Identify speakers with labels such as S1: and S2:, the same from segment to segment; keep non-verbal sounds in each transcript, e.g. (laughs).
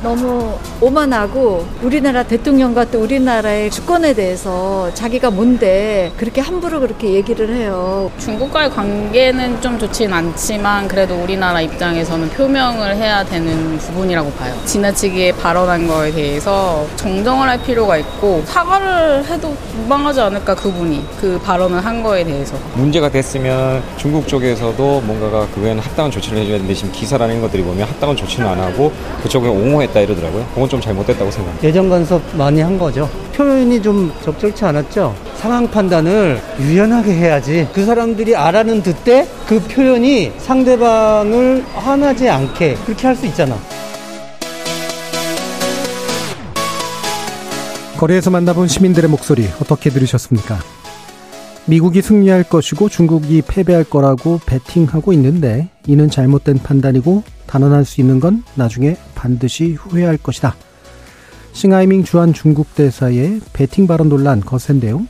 S1: 너무 오만하고 우리나라 대통령과 또 우리나라의 주권에 대해서 자기가 뭔데 그렇게 함부로 그렇게 얘기를 해요.
S2: 중국과의 관계는 좀 좋진 않지만 그래도 우리나라 입장에서는 표명을 해야 되는 부분이라고 봐요. 지나치게 발언한 거에 대해서 정정을 할 필요가 있고 사과를 해도 무방하지 않을까 그분이 그 발언을 한 거에 대해서.
S3: 문제가 됐으면 중국 쪽에서도 뭔가가 그거에는 합당한 조치를 해줘야 되는데 지금 기사라는 것들이 보면 합당한 조치는 안 하고 그쪽에 옹호 했다 이러더라고요. 그건 좀 잘못됐다고 생각합니다.
S4: 예전 간섭 많이 한 거죠. 표현이 좀 적절치 않았죠. 상황 판단을 유연하게 해야지. 그 사람들이 알아는 듣되 그 표현이 상대방을 화나지 않게 그렇게 할 수 있잖아.
S5: 거리에서 만나본 시민들의 목소리 어떻게 들으셨습니까? 미국이 승리할 것이고 중국이 패배할 거라고 베팅하고 있는데 이는 잘못된 판단이고 단언할 수 있는 건 나중에 반드시 후회할 것이다. 싱하이밍 주한 중국 대사의 베팅 발언 논란 거센데요.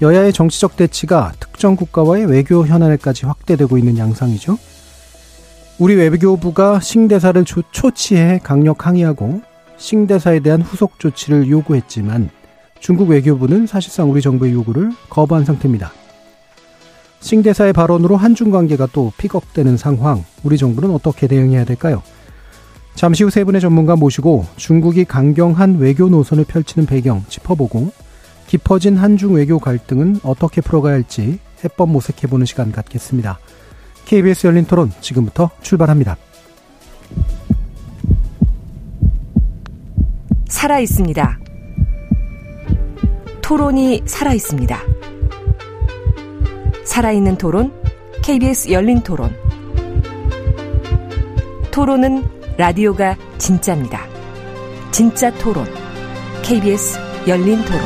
S5: 여야의 정치적 대치가 특정 국가와의 외교 현안에까지 확대되고 있는 양상이죠. 우리 외교부가 싱 대사를 초치해 강력 항의하고 싱 대사에 대한 후속 조치를 요구했지만 중국 외교부는 사실상 우리 정부의 요구를 거부한 상태입니다. 싱 대사의 발언으로 한중 관계가 또 픽업되는 상황, 우리 정부는 어떻게 대응해야 될까요? 잠시 후 세 분의 전문가 모시고 중국이 강경한 외교 노선을 펼치는 배경 짚어보고 깊어진 한중 외교 갈등은 어떻게 풀어가야 할지 해법 모색해보는 시간 갖겠습니다. KBS 열린 토론 지금부터 출발합니다.
S6: 살아 있습니다. 토론이 살아 있습니다. 살아있는 토론, KBS 열린 토론. 토론은 라디오가 진짜입니다. 진짜 토론, KBS 열린 토론.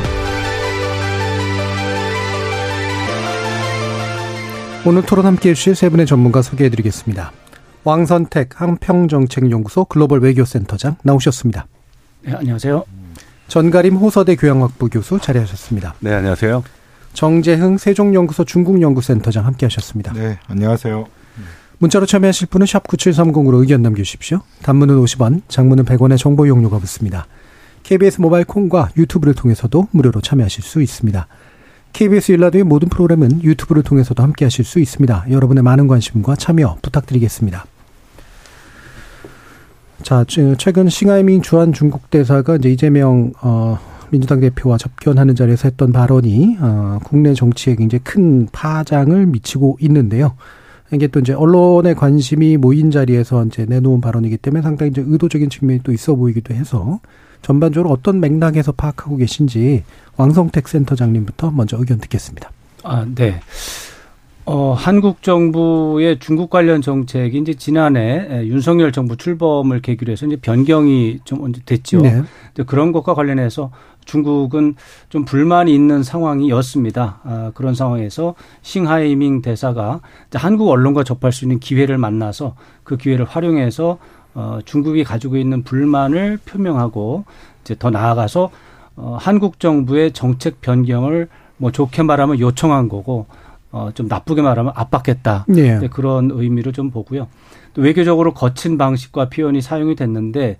S5: 오늘 토론 함께 해주실 세 분의 전문가 소개해 드리겠습니다. 왕선택 한평정책연구소 글로벌 외교센터장 나오셨습니다.
S7: 네, 안녕하세요.
S5: 전가림 호서대 교양학부 교수 자리하셨습니다.
S8: 네, 안녕하세요.
S5: 정재흥 세종연구소 중국연구센터장 함께 하셨습니다.
S8: 네, 안녕하세요.
S5: 문자로 참여하실 분은 샵 9730으로 의견 남겨주십시오. 단문은 50원, 장문은 100원의 정보 용료가 붙습니다. KBS 모바일 콩과 유튜브를 통해서도 무료로 참여하실 수 있습니다. KBS 일라드의 모든 프로그램은 유튜브를 통해서도 함께 하실 수 있습니다. 여러분의 많은 관심과 참여 부탁드리겠습니다. 자, 최근 싱하이밍 주한 중국 대사가 이제 이재명 어 민주당 대표와 접견하는 자리에서 했던 발언이 어 국내 정치에 굉장히 큰 파장을 미치고 있는데요. 이게 또 이제 언론의 관심이 모인 자리에서 이제 내놓은 발언이기 때문에 상당히 이제 의도적인 측면이 또 있어 보이기도 해서 전반적으로 어떤 맥락에서 파악하고 계신지 왕성택 센터장님부터 먼저 의견 듣겠습니다.
S7: 아, 네. 어, 한국 정부의 중국 관련 정책이 이제 지난해 윤석열 정부 출범을 계기로 해서 이제 변경이 좀 됐죠. 네. 그런 것과 관련해서 중국은 좀 불만이 있는 상황이었습니다. 아, 그런 상황에서 싱하이밍 대사가 한국 언론과 접할 수 있는 기회를 만나서 그 기회를 활용해서 어, 중국이 가지고 있는 불만을 표명하고 이제 더 나아가서 어, 한국 정부의 정책 변경을 뭐 좋게 말하면 요청한 거고 어, 좀 나쁘게 말하면 압박했다. 네. 그런 의미로 좀 보고요. 또 외교적으로 거친 방식과 표현이 사용이 됐는데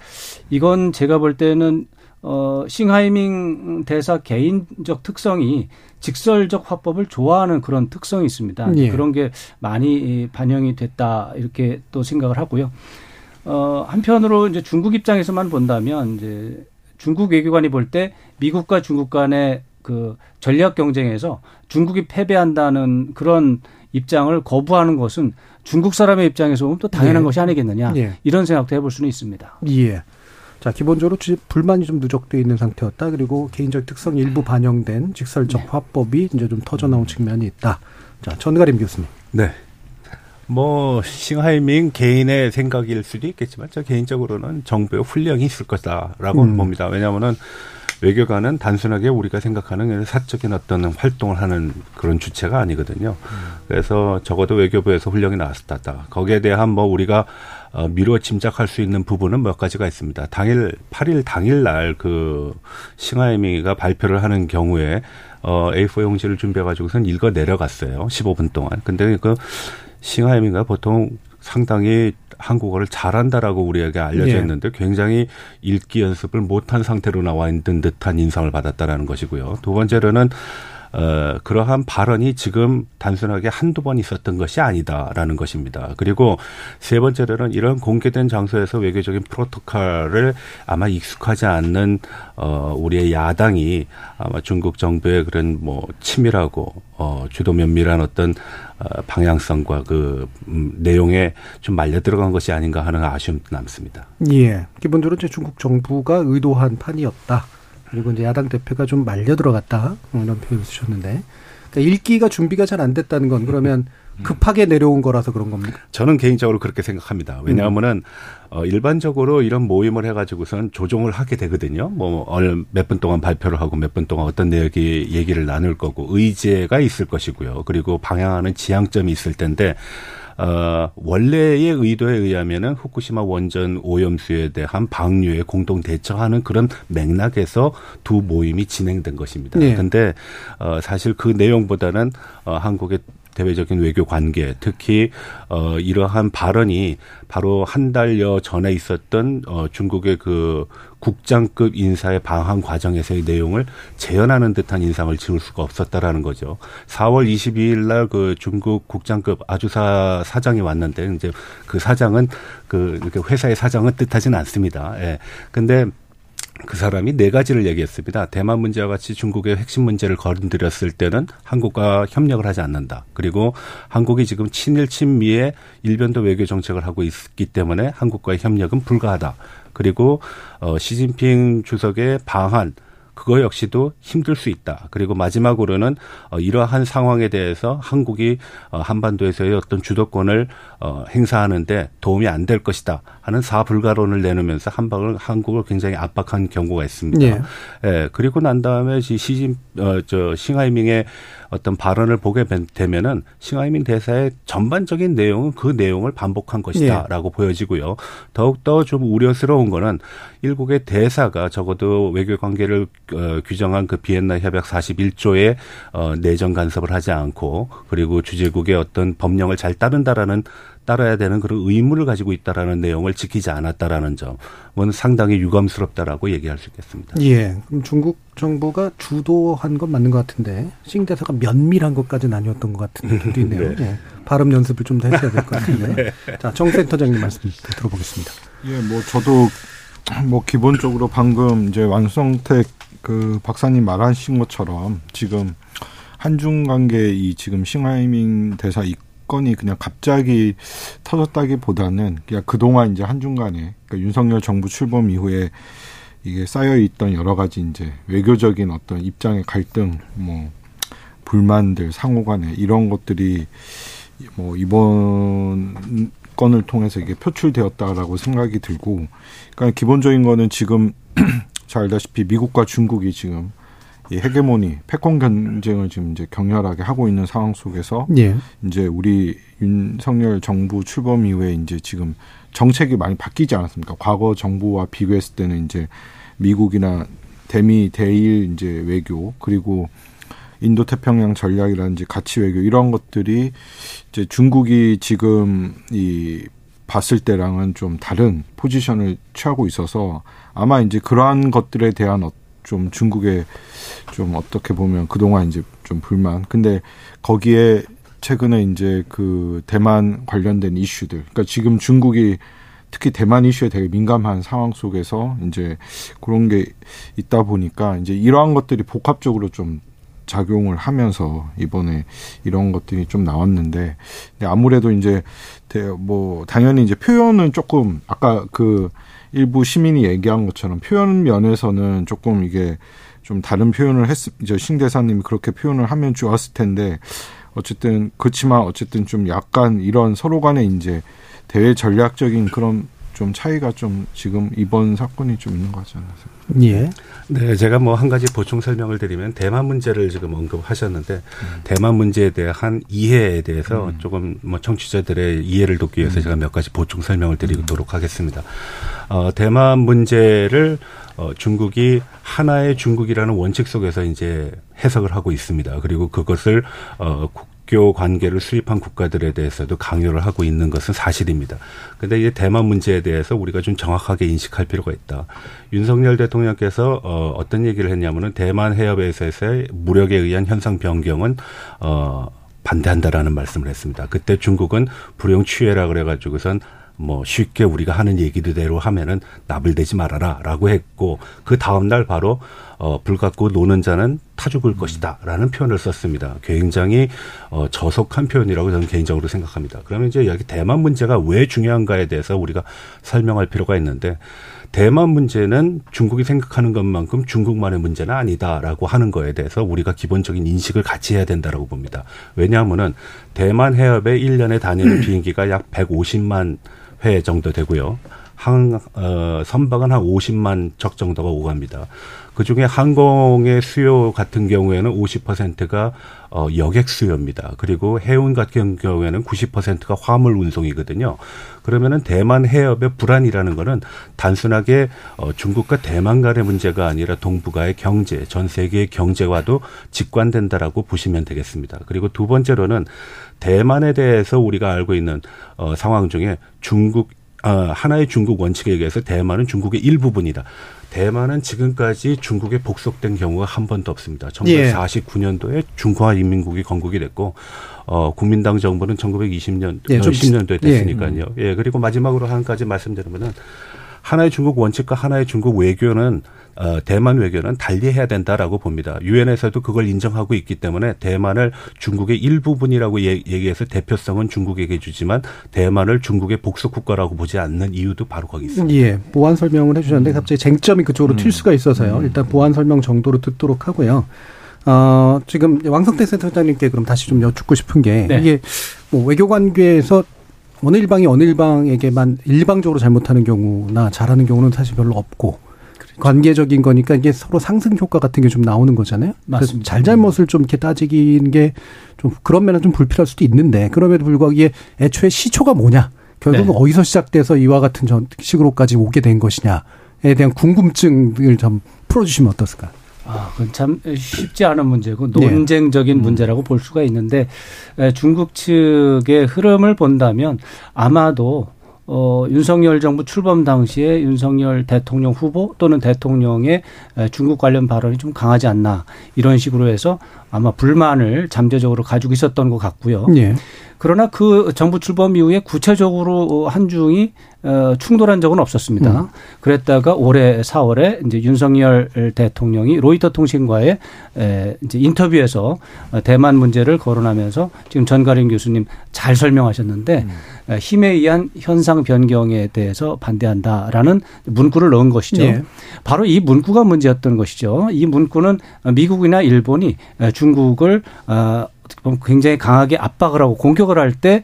S7: 이건 제가 볼 때는 어, 싱하이밍 대사 개인적 특성이 직설적 화법을 좋아하는 그런 특성이 있습니다. 예. 그런 게 많이 반영이 됐다 이렇게 또 생각을 하고요. 어, 한편으로 이제 중국 입장에서만 본다면 이제 중국 외교관이 볼 때 미국과 중국 간의 그 전략 경쟁에서 중국이 패배한다는 그런 입장을 거부하는 것은 중국 사람의 입장에서 보면 또 당연한 예. 것이 아니겠느냐 예. 이런 생각도 해볼 수는 있습니다.
S5: 예. 자 기본적으로 불만이 좀 누적돼 있는 상태였다. 그리고 개인적 특성 일부 반영된 직설적 네. 화법이 이제 좀 터져 나온 측면이 있다. 자 전가림 교수님.
S8: 네. 뭐 싱하이밍 개인의 생각일 수도 있겠지만 저 개인적으로는 정부의 훈령이 있을 것이다라고 음. 봅니다. 왜냐하면은 외교관은 단순하게 우리가 생각하는 사적인 어떤 활동을 하는 그런 주체가 아니거든요. 음. 그래서 적어도 외교부에서 훈령이 나왔다. 거기에 대한 뭐 우리가 어, 미루어 짐작할 수 있는 부분은 몇 가지가 있습니다. 당일 8일 당일 날 그 싱하이미가 발표를 하는 경우에 어 A4 용지를 준비해 가지고선 읽어 내려갔어요. 15분 동안. 근데 그 싱하이미가 보통 상당히 한국어를 잘한다라고 우리에게 알려져 예. 있는데 굉장히 읽기 연습을 못한 상태로 나와 있는 듯한 인상을 받았다라는 것이고요. 두 번째로는 어, 그러한 발언이 지금 단순하게 한두 번 있었던 것이 아니다라는 것입니다. 그리고 세 번째로는 이런 공개된 장소에서 외교적인 프로토콜을 아마 익숙하지 않는 어, 우리의 야당이 아마 중국 정부의 그런 뭐 치밀하고 어, 주도 면밀한 어떤 어, 방향성과 그 음, 내용에 좀 말려 들어간 것이 아닌가 하는 아쉬움도 남습니다.
S5: 예. 기본적으로 이제 중국 정부가 의도한 판이었다. 그리고 이제 야당 대표가 좀 말려 들어갔다 이런 표현을 쓰셨는데 그러니까 읽기가 준비가 잘 안 됐다는 건 그러면 음. 급하게 내려온 거라서 그런 겁니까?
S8: 저는 개인적으로 그렇게 생각합니다. 왜냐하면은 음. 어, 일반적으로 이런 모임을 해가지고선 조종을 하게 되거든요. 뭐몇분 동안 발표를 하고 몇 분 동안 어떤 내용이 얘기를 나눌 거고 의제가 있을 것이고요. 그리고 방향하는 지향점이 있을 텐데 어, 원래의 의도에 의하면은 후쿠시마 원전 오염수에 대한 방류에 공동 대처하는 그런 맥락에서 두 모임이 진행된 것입니다. 네. 근데 어, 사실 그 내용보다는 어, 한국의 대외적인 외교 관계, 특히 어 이러한 발언이 바로 한 달여 전에 있었던 어 중국의 그 국장급 인사의 방한 과정에서의 내용을 재현하는 듯한 인상을 지울 수가 없었다라는 거죠. 4월 22일 날 그 중국 국장급 아주사 사장이 왔는데 이제 그 사장은 그 이렇게 회사의 사장은 뜻하지는 않습니다. 예. 근데 그 사람이 네 가지를 얘기했습니다. 대만 문제와 같이 중국의 핵심 문제를 거론드렸을 때는 한국과 협력을 하지 않는다. 그리고 한국이 지금 친일 친미의 일변도 외교 정책을 하고 있기 때문에 한국과의 협력은 불가하다. 그리고 어 시진핑 주석의 방한 그거 역시도 힘들 수 있다. 그리고 마지막으로는 어, 이러한 상황에 대해서 한국이 어, 한반도에서의 어떤 주도권을 어, 행사하는데 도움이 안 될 것이다 하는 사불가론을 내놓으면서 한방을 한국을 굉장히 압박한 경우가 있습니다. 예. 예 그리고 난 다음에 시진 어, 저 싱하이밍의 어떤 발언을 보게 되면은 싱하이밍 대사의 전반적인 내용은 그 내용을 반복한 것이다라고 예. 보여지고요. 더욱 더 좀 우려스러운 거는 일국의 대사가 적어도 외교 관계를 어, 규정한 그 비엔나 협약 41조에 어, 내정 간섭을 하지 않고 그리고 주재국의 어떤 법령을 잘 따른다라는 따라야 되는 그런 의무를 가지고 있다라는 내용을 지키지 않았다라는 점은 상당히 유감스럽다라고 얘기할 수 있겠습니다.
S5: 예. 그럼 중국 정부가 주도한 건 맞는 것 같은데 싱 대사가 면밀한 것까지는 아니었던 것 같은 (laughs) 느낌도 있네요. 네. 예. 발음 연습을 좀 더 했어야 될 것 (laughs) 같은데. 네. 자, 정 센터장님 말씀 들어보겠습니다.
S9: 예, 뭐 저도 뭐 기본적으로 방금 이제 완성택 그 박사님 말하신 것처럼 지금 한중 관계 이 지금 싱하이밍 대사 건이 그냥 갑자기 터졌다기보다는 그냥 그동안 이제 한중 간에 그러니까 윤석열 정부 출범 이후에 이게 쌓여 있던 여러 가지 이제 외교적인 어떤 입장의 갈등 뭐 불만들 상호 간에 이런 것들이 뭐 이번 건을 통해서 이게 표출되었다라고 생각이 들고 그러니까 기본적인 거는 지금 (clears throat) 잘 알다시피 미국과 중국이 지금 이 헤게모니 패권 경쟁을 지금 이제 격렬하게 하고 있는 상황 속에서 예. 이제 우리 윤석열 정부 출범 이후에 이제 지금 정책이 많이 바뀌지 않았습니까? 과거 정부와 비교했을 때는 이제 미국이나 대미 대일 이제 외교 그리고 인도 태평양 전략이라든지 가치 외교 이런 것들이 이제 중국이 지금 이 봤을 때랑은 좀 다른 포지션을 취하고 있어서 아마 이제 그러한 것들에 대한 좀 중국의 좀 어떻게 보면 그동안 이제 좀 불만. 근데 거기에 최근에 이제 그 대만 관련된 이슈들. 그러니까 지금 중국이 특히 대만 이슈에 되게 민감한 상황 속에서 이제 그런 게 있다 보니까 이제 이러한 것들이 복합적으로 좀 작용을 하면서 이번에 이런 것들이 좀 나왔는데 아무래도 이제 뭐 당연히 이제 표현은 조금 아까 그 일부 시민이 얘기한 것처럼 표현 면에서는 조금 이게 좀 다른 표현을 했, 이제 신 대사님이 그렇게 표현을 하면 좋았을 텐데 어쨌든 그렇지만 어쨌든 좀 약간 이런 서로 간에 이제 대외 전략적인 그런 좀 차이가 좀 지금 이번 사건이 좀 있는 것 같지 않나요?
S5: 예.
S8: 네, 제가 뭐 한 가지 보충 설명을 드리면 대만 문제를 지금 언급하셨는데 음. 대만 문제에 대한 이해에 대해서 음. 조금 뭐 청취자들의 이해를 돕기 위해서 음. 제가 몇 가지 보충 설명을 드리도록 하겠습니다. 어, 대만 문제를 어, 중국이 하나의 중국이라는 원칙 속에서 이제 해석을 하고 있습니다. 그리고 그것을 어, 국교 관계를 수립한 국가들에 대해서도 강요를 하고 있는 것은 사실입니다. 근데 이제 대만 문제에 대해서 우리가 좀 정확하게 인식할 필요가 있다. 윤석열 대통령께서 어, 어떤 얘기를 했냐면은 대만 해협에서의 무력에 의한 현상 변경은 어, 반대한다라는 말씀을 했습니다. 그때 중국은 불용 취해라 그래가지고선 뭐 쉽게 우리가 하는 얘기대로 하면은 나불대지 말아라라고 했고 그 다음 날 바로 어, 불 갖고 노는 자는 타 죽을 것이다라는 표현을 썼습니다. 굉장히 어, 저속한 표현이라고 저는 개인적으로 생각합니다. 그러면 이제 여기 대만 문제가 왜 중요한가에 대해서 우리가 설명할 필요가 있는데 대만 문제는 중국이 생각하는 것만큼 중국만의 문제는 아니다라고 하는 거에 대해서 우리가 기본적인 인식을 같이 해야 된다라고 봅니다. 왜냐하면은 대만 해협에 1년에 다니는 비행기가 약 150만 회 정도 되고요. 항, 어, 선박은 한 50만 척 정도가 오갑니다. 그 중에 항공의 수요 같은 경우에는 50%가 어, 여객 수요입니다. 그리고 해운 같은 경우에는 90%가 화물 운송이거든요. 그러면은 대만 해협의 불안이라는 거는 단순하게 어, 중국과 대만 간의 문제가 아니라 동북아의 경제, 전 세계의 경제와도 직관된다라고 보시면 되겠습니다. 그리고 두 번째로는 대만에 대해서 우리가 알고 있는 어, 상황 중에 중국 어, 하나의 중국 원칙에 의해서 대만은 중국의 일부분이다. 대만은 지금까지 중국에 복속된 경우가 한 번도 없습니다. 1949년도에 예. 중화인민국이 건국이 됐고 어 국민당 정부는 1920년 예, 10년도에 됐으니까요. 예. 예. 그리고 마지막으로 한 가지 말씀드리면은 하나의 중국 원칙과 하나의 중국 외교는 어, 대만 외교는 달리해야 된다라고 봅니다. 유엔에서도 그걸 인정하고 있기 때문에 대만을 중국의 일부분이라고 예, 얘기해서 대표성은 중국에게 주지만 대만을 중국의 복속 국가라고 보지 않는 이유도 바로 거기 있습니다.
S5: 예, 보완 설명을 해주셨는데 갑자기 쟁점이 그쪽으로 튈 음. 수가 있어서요. 음. 일단 보완 설명 정도로 듣도록 하고요. 어, 지금 왕성태 센터장님께 그럼 다시 좀 여쭙고 싶은 게 네. 이게 뭐 외교 관계에서 어느 일방이 어느 일방에게만 일방적으로 잘못하는 경우나 잘하는 경우는 사실 별로 없고 관계적인 거니까 이게 서로 상승 효과 같은 게 좀 나오는 거잖아요. 맞습니다. 잘잘못을 좀 이렇게 따지기는 게 좀 그런 면은 좀 불필요할 수도 있는데 그럼에도 불구하고 이게 애초에 시초가 뭐냐 결국은 네. 어디서 시작돼서 이와 같은 전 식으로까지 오게 된 것이냐에 대한 궁금증을 좀 풀어주시면 어떻을까?
S7: 아, 그건 참 쉽지 않은 문제고 네. 논쟁적인 네. 문제라고 볼 수가 있는데 중국 측의 흐름을 본다면 아마도 어, 윤석열 정부 출범 당시에 윤석열 대통령 후보 또는 대통령의 중국 관련 발언이 좀 강하지 않나 이런 식으로 해서 아마 불만을 잠재적으로 가지고 있었던 것 같고요. 네. 그러나 그 정부 출범 이후에 구체적으로 한중이 어, 충돌한 적은 없었습니다. 음. 그랬다가 올해 4월에 이제 윤석열 대통령이 로이터 통신과의 에, 이제 인터뷰에서 대만 문제를 거론하면서 지금 전가림 교수님 잘 설명하셨는데 음. 힘에 의한 현상 변경에 대해서 반대한다라는 문구를 넣은 것이죠. 네. 바로 이 문구가 문제였던 것이죠. 이 문구는 미국이나 일본이 중국을 어, 굉장히 강하게 압박을 하고 공격을 할 때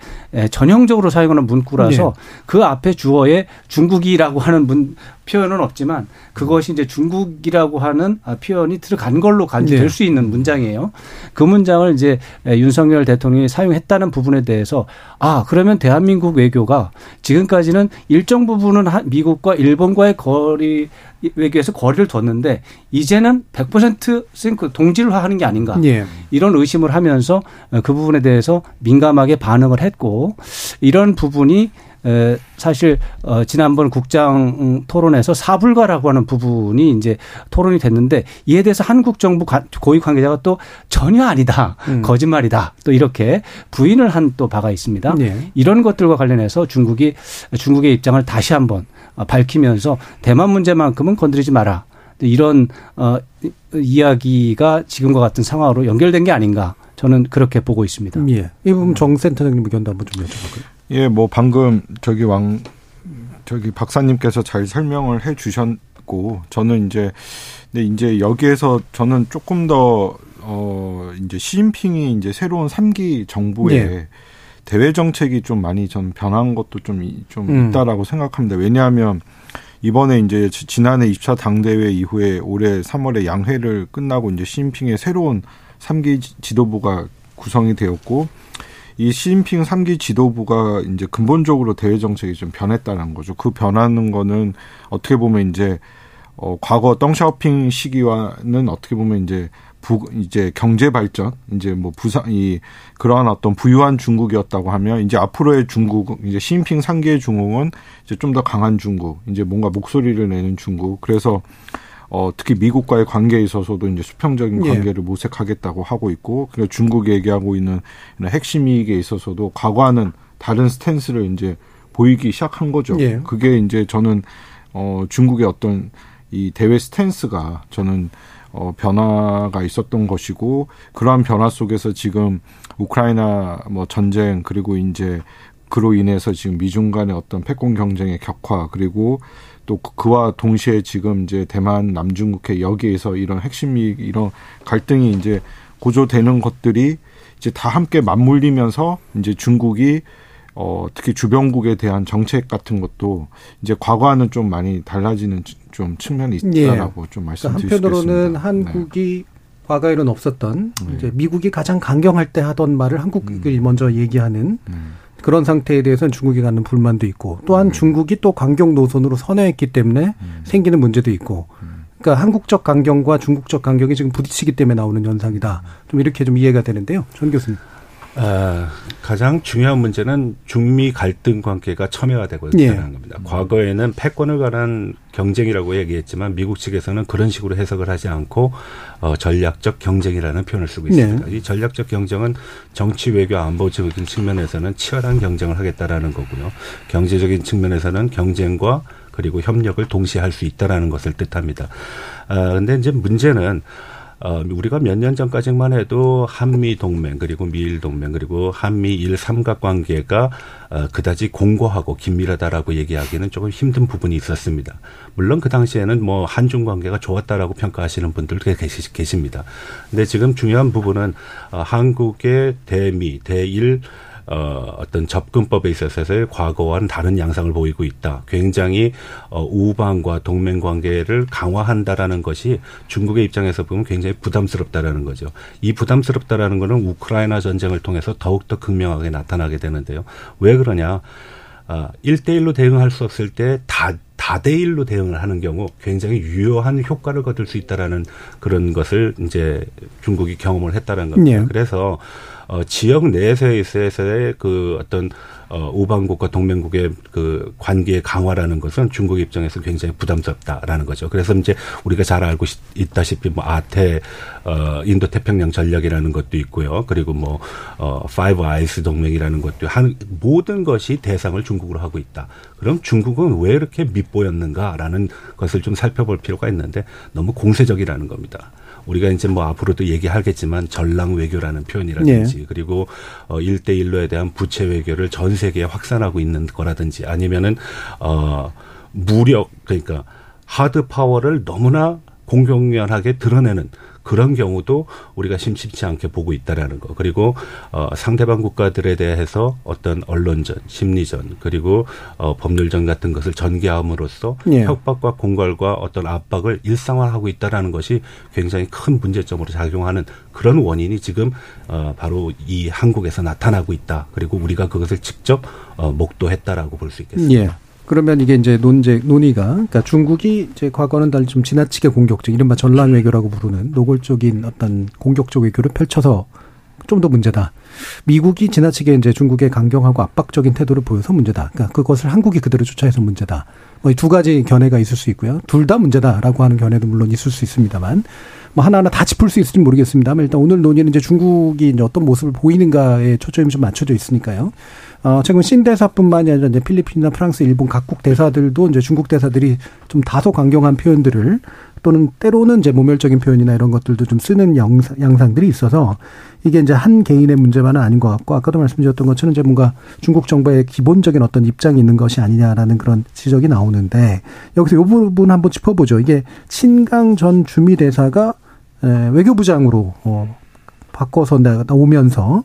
S7: 전형적으로 사용하는 문구라서 네. 그 앞에 주어에 중국이라고 하는 문, 표현은 없지만 그것이 이제 중국이라고 하는 아, 표현이 들어간 걸로 될수 네. 있는 문장이에요. 그 문장을 이제 윤석열 대통령이 사용했다는 부분에 대해서 아 그러면 대한민국 외교가 지금까지는 일정 부분은 미국과 일본과의 거리 외교에서 거리를 뒀는데 이제는 100% 싱크 동질화하는 게 아닌가 네. 이런 의심을 하면서 그 부분에 대해서 민감하게 반응을 했고 이런 부분이 사실 어 지난번 국장 토론에서 사불가라고 하는 부분이 이제 토론이 됐는데 이에 대해서 한국 정부 고위 관계자가 또 전혀 아니다. 음. 거짓말이다. 또 이렇게 부인을 한 또 바가 있습니다. 네. 이런 것들과 관련해서 중국이 중국의 입장을 다시 한번 밝히면서 대만 문제만큼은 건드리지 마라. 이런 어 이야기가 지금과 같은 상황으로 연결된 게 아닌가. 저는 그렇게 보고 있습니다.
S5: 예. 이 부분 정 센터장님 의견도 한번 좀 여쭤볼까요?
S9: 예, 뭐 방금 저기 왕 저기 박사님께서 잘 설명을 해 주셨고 저는 이제 근데 이제 여기에서 저는 조금 더 어 이제 시진핑이 이제 새로운 삼기 정부에 네. 대외 정책이 좀 많이 전 변한 것도 좀, 좀 음. 있다라고 생각합니다. 왜냐하면 이번에 이제 지난해 2차 당대회 이후에 올해 3월에 양회를 끝나고 이제 시진핑의 새로운 3기 지도부가 구성이 되었고 이 시진핑 3기 지도부가 이제 근본적으로 대외 정책이 좀 변했다는 거죠. 그 변하는 거는 어떻게 보면 이제 어 과거 덩샤오핑 시기와는 어떻게 보면 이제 부 이제 경제 발전 이제 뭐 부산 이 그러한 어떤 부유한 중국이었다고 하면 이제 앞으로의 중국 이제 시진핑 3기의 중국은 이제 좀 더 강한 중국 이제 뭔가 목소리를 내는 중국 그래서 어, 특히 미국과의 관계에 있어서도 이제 수평적인 예. 관계를 예. 모색하겠다고 하고 있고, 그리고 중국이 얘기하고 있는 핵심 이익에 있어서도 과거와는 다른 stance를 이제 보이기 시작한 거죠. 예. 그게 이제 저는 어, 중국의 어떤 이 대외 stance가 저는 어, 변화가 있었던 것이고, 그러한 변화 속에서 지금 우크라이나 뭐 전쟁, 그리고 이제 그로 인해서 지금 미중 간의 어떤 패권 경쟁의 격화, 그리고 또 그, 그와 동시에 지금 이제 대만 남중국해 여기에서 이런 핵심 이익 이런 갈등이 이제 고조되는 것들이 이제 다 함께 맞물리면서 이제 중국이 어 특히 주변국에 대한 정책 같은 것도 이제 과거와는 좀 많이 달라지는 좀 측면이 있다라고 예. 좀 말씀드릴
S5: 그러니까 한편으로는 네. 한국이 네. 과거에는 없었던 네. 이제 미국이 가장 강경할 때 하던 말을 한국이 음. 먼저 얘기하는 음. 그런 상태에 대해서는 중국이 갖는 불만도 있고 또한 음. 중국이 또 강경 노선으로 선회했기 때문에 음. 생기는 문제도 있고 음. 그러니까 한국적 강경과 중국적 강경이 지금 부딪히기 때문에 나오는 현상이다. 좀 이렇게 좀 이해가 되는데요. 전 교수님.
S8: 어, 가장 중요한 문제는 중미 갈등 관계가 첨예화되고 있다는 예. 겁니다. 과거에는 패권을 관한 경쟁이라고 얘기했지만 미국 측에서는 그런 식으로 해석을 하지 않고 어, 전략적 경쟁이라는 표현을 쓰고 있습니다. 네. 이 전략적 경쟁은 정치 외교 안보적인 측면에서는 치열한 경쟁을 하겠다라는 거고요. 경제적인 측면에서는 경쟁과 그리고 협력을 동시에 할 수 있다라는 것을 뜻합니다. 아, 근데 이제 문제는 어, 우리가 몇 년 전까지만 해도 한미 동맹 그리고 미일 동맹 그리고 한미 일 삼각 관계가 어, 그다지 공고하고 긴밀하다라고 얘기하기는 조금 힘든 부분이 있었습니다. 물론 그 당시에는 뭐 한중 관계가 좋았다라고 평가하시는 분들도 계시, 계십니다. 근데 지금 중요한 부분은 어, 한국의 대미 대일 어, 어떤 접근법에 있어서의 과거와는 다른 양상을 보이고 있다. 굉장히 어, 우방과 동맹 관계를 강화한다라는 것이 중국의 입장에서 보면 굉장히 부담스럽다라는 거죠. 이 부담스럽다라는 거는 우크라이나 전쟁을 통해서 더욱더 극명하게 나타나게 되는데요. 왜 그러냐? 아, 1대1로 대응할 수 없을 때 다, 다대일로 대응을 하는 경우 굉장히 유효한 효과를 거둘 수 있다라는 그런 것을 이제 중국이 경험을 했다는 겁니다. 네. 그래서 어, 지역 내에서의 그 어떤 어, 우방국과 동맹국의 그 관계의 강화라는 것은 중국 입장에서 굉장히 부담스럽다라는 거죠. 그래서 이제 우리가 잘 알고 있다시피 뭐 아태 어, 인도 태평양 전략이라는 것도 있고요. 그리고 뭐 어, Five Eyes 동맹이라는 것도 한 모든 것이 대상을 중국으로 하고 있다. 그럼 중국은 왜 이렇게 밉보였는가라는 것을 좀 살펴볼 필요가 있는데 너무 공세적이라는 겁니다. 우리가 이제 뭐 앞으로도 얘기하겠지만 전랑 외교라는 표현이라든지 네. 그리고 어 1대1로에 대한 부채 외교를 전 세계에 확산하고 있는 거라든지 아니면은 어 무력 그러니까 하드 파워를 너무나 공공연하게 드러내는 그런 경우도 우리가 심심치 않게 보고 있다라는 거. 그리고 어 상대방 국가들에 대해서 어떤 언론전, 심리전, 그리고 어 법률전 같은 것을 전개함으로써 예. 협박과 공갈과 어떤 압박을 일상화하고 있다라는 것이 굉장히 큰 문제점으로 작용하는 그런 원인이 지금 어 바로 이 한국에서 나타나고 있다. 그리고 우리가 그것을 직접 어 목도했다라고 볼 수 있겠습니다. 예.
S5: 그러면 이게 이제 논제 논의가 그러니까 중국이 이제 과거는 달리 좀 지나치게 공격적 이른바 전란 외교라고 부르는 노골적인 어떤 공격적 외교를 펼쳐서 좀 더 문제다. 미국이 지나치게 이제 중국에 강경하고 압박적인 태도를 보여서 문제다. 그러니까 그것을 한국이 그대로 주차해서 문제다. 뭐 이 두 가지 견해가 있을 수 있고요. 둘 다 문제다라고 하는 견해도 물론 있을 수 있습니다만 뭐 하나하나 다 짚을 수 있을지 모르겠습니다만 일단 오늘 논의는 이제 중국이 이제 어떤 모습을 보이는가에 초점이 좀 맞춰져 있으니까요. 어, 최근 신대사뿐만이 아니라 이제 필리핀이나 프랑스, 일본 각국 대사들도 이제 중국 대사들이 좀 다소 강경한 표현들을 또는 때로는 이제 모멸적인 표현이나 이런 것들도 좀 쓰는 영상, 양상들이 있어서 이게 이제 한 개인의 문제만은 아닌 것 같고 아까도 말씀드렸던 것처럼 이제 뭔가 중국 정부의 기본적인 어떤 입장이 있는 것이 아니냐라는 그런 지적이 나오는데 여기서 이 부분 한번 짚어보죠. 이게 친강 전 주미 대사가 외교부장으로 어 바꿔서 나오면서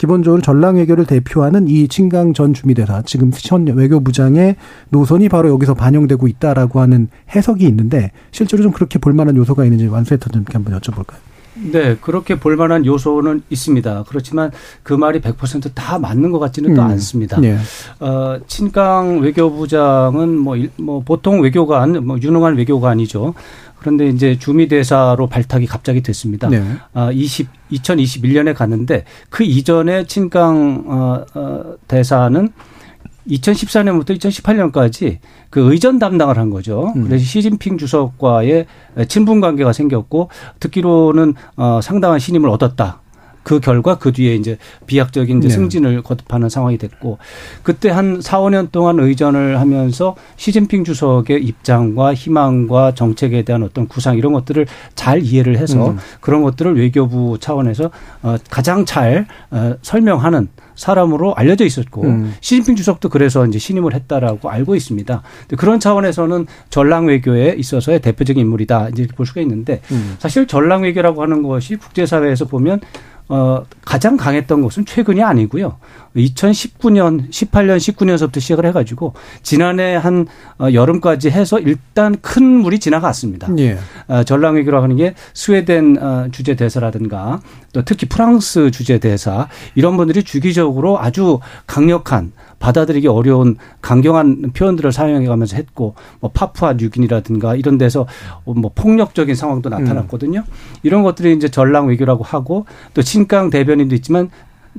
S5: 기본적으로 전랑 외교를 대표하는 이 친강 전 주미대사 지금 현 외교부장의 노선이 바로 여기서 반영되고 있다라고 하는 해석이 있는데 실제로 좀 그렇게 볼 만한 요소가 있는지 완수해 터님께 한번 여쭤볼까요?
S7: 네, 그렇게 볼 만한 요소는 있습니다. 그렇지만 그 말이 100%다 맞는 것 같지는 음. 또 않습니다. 네. 어, 친강 외교부장은 뭐, 뭐 보통 외교관, 뭐 유능한 외교관이죠. 그런데 이제 주미대사로 발탁이 갑자기 됐습니다. 네. 아, 20, 2021년에 갔는데 그 이전에 친강 어, 어, 대사는 2014년부터 2018년까지 그 의전 담당을 한 거죠. 음. 그래서 시진핑 주석과의 친분 관계가 생겼고 듣기로는 어 상당한 신임을 얻었다. 그 결과 그 뒤에 이제 비약적인 이제 네. 승진을 거듭하는 상황이 됐고 그때 한 4, 5년 동안 의전을 하면서 시진핑 주석의 입장과 희망과 정책에 대한 어떤 구상 이런 것들을 잘 이해를 해서 음. 그런 것들을 외교부 차원에서 어 가장 잘어 설명하는 사람으로 알려져 있었고 음. 시진핑 주석도 그래서 이제 신임을 했다라고 알고 있습니다. 그런 차원에서는 전랑 외교에 있어서의 대표적인 인물이다 이제 볼 수가 있는데 음. 사실 전랑 외교라고 하는 것이 국제사회에서 보면 어, 가장 강했던 것은 최근이 아니고요. 2019년, 18년, 19년서부터 시작을 해가지고 지난해 한 어, 여름까지 해서 일단 큰 물이 지나갔습니다. 예. 어, 전랑외교라고 하는 게 스웨덴 어, 주재 대사라든가 또 특히 프랑스 주재 대사 이런 분들이 주기적으로 아주 강력한 받아들이기 어려운 강경한 표현들을 사용해가면서 했고 뭐 파푸아 뉴기니라든가 이런 데서 뭐 폭력적인 상황도 나타났거든요. 음. 이런 것들이 이제 전랑 외교라고 하고 또 친강 대변인도 있지만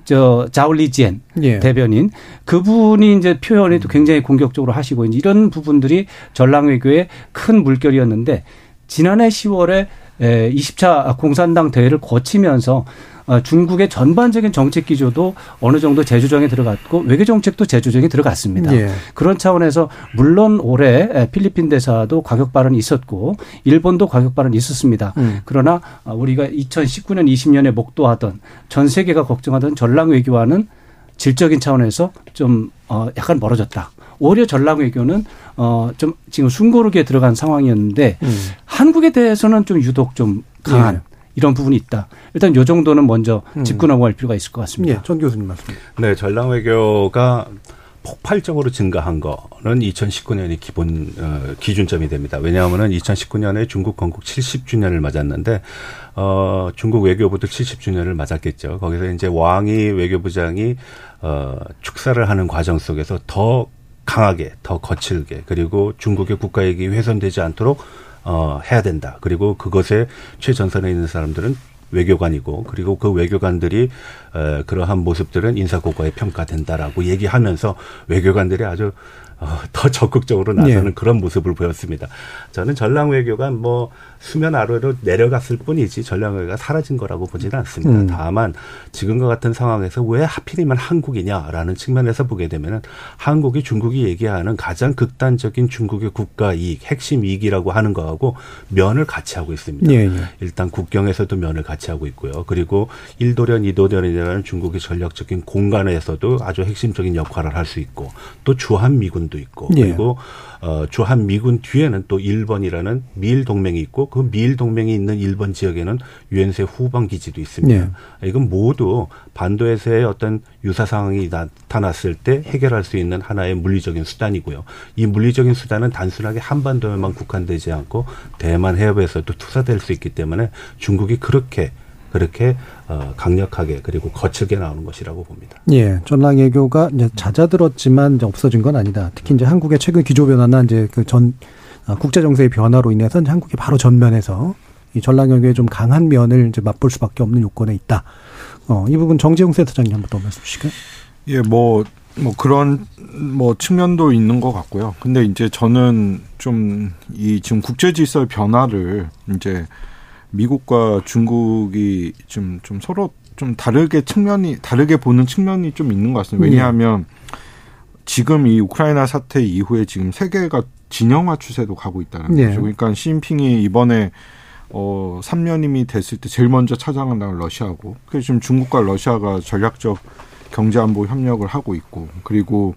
S7: 저 자올리지엔 예. 대변인 그분이 이제 표현이 또 굉장히 공격적으로 하시고 이제 이런 부분들이 전랑 외교의 큰 물결이었는데 지난해 10월에 20차 공산당 대회를 거치면서 어, 중국의 전반적인 정책 기조도 어느 정도 재조정에 들어갔고 외교 정책도 재조정에 들어갔습니다. 예. 그런 차원에서 물론 올해 필리핀 대사도 가격 발언이 있었고 일본도 가격 발언이 있었습니다. 음. 그러나 어, 우리가 2019년 20년에 목도하던 전 세계가 걱정하던 전랑 외교와는 질적인 차원에서 좀 어, 약간 멀어졌다. 오히려 전랑 외교는 어 좀 지금 숨고르게 들어간 상황이었는데 음. 한국에 대해서는 좀 유독 좀 강한 예. 이런 부분이 있다. 일단 요 정도는 먼저 음. 짚고 넘어갈 필요가 있을 것 같습니다.
S5: 예, 전 교수님 말씀.
S8: 네, 전랑 외교가 폭발적으로 증가한 거는 2019년이 기본 어, 기준점이 됩니다. 왜냐하면은 2019년에 중국 건국 70주년을 맞았는데 어 중국 외교부도 70주년을 맞았겠죠. 거기서 이제 왕이 외교부장이 어 축사를 하는 과정 속에서 더 강하게, 더 거칠게 그리고 중국의 국가익이 훼손되지 않도록 어, 해야 된다. 그리고 그것에 최전선에 있는 사람들은 외교관이고 그리고 그 외교관들이 에, 그러한 모습들은 인사고과에 평가된다라고 얘기하면서 외교관들이 아주 어, 더 적극적으로 나서는 네. 그런 모습을 보였습니다. 저는 전랑 외교가 뭐 수면 아래로 내려갔을 뿐이지 전랑 외교가 사라진 거라고 보지는 않습니다. 음. 다만 지금과 같은 상황에서 왜 하필이면 한국이냐라는 측면에서 보게 되면은 한국이 중국이 얘기하는 가장 극단적인 중국의 국가 이익, 핵심 이익이라고 하는 거하고 면을 같이 하고 있습니다. 네, 네. 일단 국경에서도 면을 같이 하고 있고요. 그리고 일도련, 이도련이라는 중국의 전략적인 공간에서도 아주 핵심적인 역할을 할 수 있고 또 주한 미군 미군도 있고 예. 그리고 어, 주한 미군 뒤에는 또 일본이라는 미일 동맹이 있고 그 미일 동맹이 있는 일본 지역에는 유엔세 후방 기지도 있습니다. 예. 이건 모두 반도에서의 어떤 유사 상황이 나타났을 때 해결할 수 있는 하나의 물리적인 수단이고요. 이 물리적인 수단은 단순하게 한반도에만 국한되지 않고 대만 해협에서도 투사될 수 있기 때문에 중국이 그렇게 그렇게 어, 강력하게 그리고 거칠게 나오는 것이라고 봅니다.
S5: 예, 전랑 외교가 이제 잦아들었지만 이제 없어진 건 아니다. 특히 이제 한국의 최근 기조 변화나 이제 그전 아, 국제 정세의 변화로 인해서 한국이 바로 전면에서 이 전랑 외교의 좀 강한 면을 이제 맛볼 수밖에 없는 요건에 있다. 어, 이 부분 정재용 센터장님 한번 더 말씀 주실까요?
S9: 예, 뭐, 뭐 그런 뭐 측면도 있는 것 같고요. 근데 이제 저는 좀 이 지금 국제 질서의 변화를 이제 미국과 중국이 좀, 좀 서로 좀 다르게 측면이, 다르게 보는 측면이 좀 있는 것 같습니다. 왜냐하면 지금 이 우크라이나 사태 이후에 지금 세계가 진영화 추세도 가고 있다는 네. 거죠. 그러니까 시진핑이 이번에 어 3년임이 됐을 때 제일 먼저 찾아간 나라 러시아고. 그래서 지금 중국과 러시아가 전략적 경제 안보 협력을 하고 있고 그리고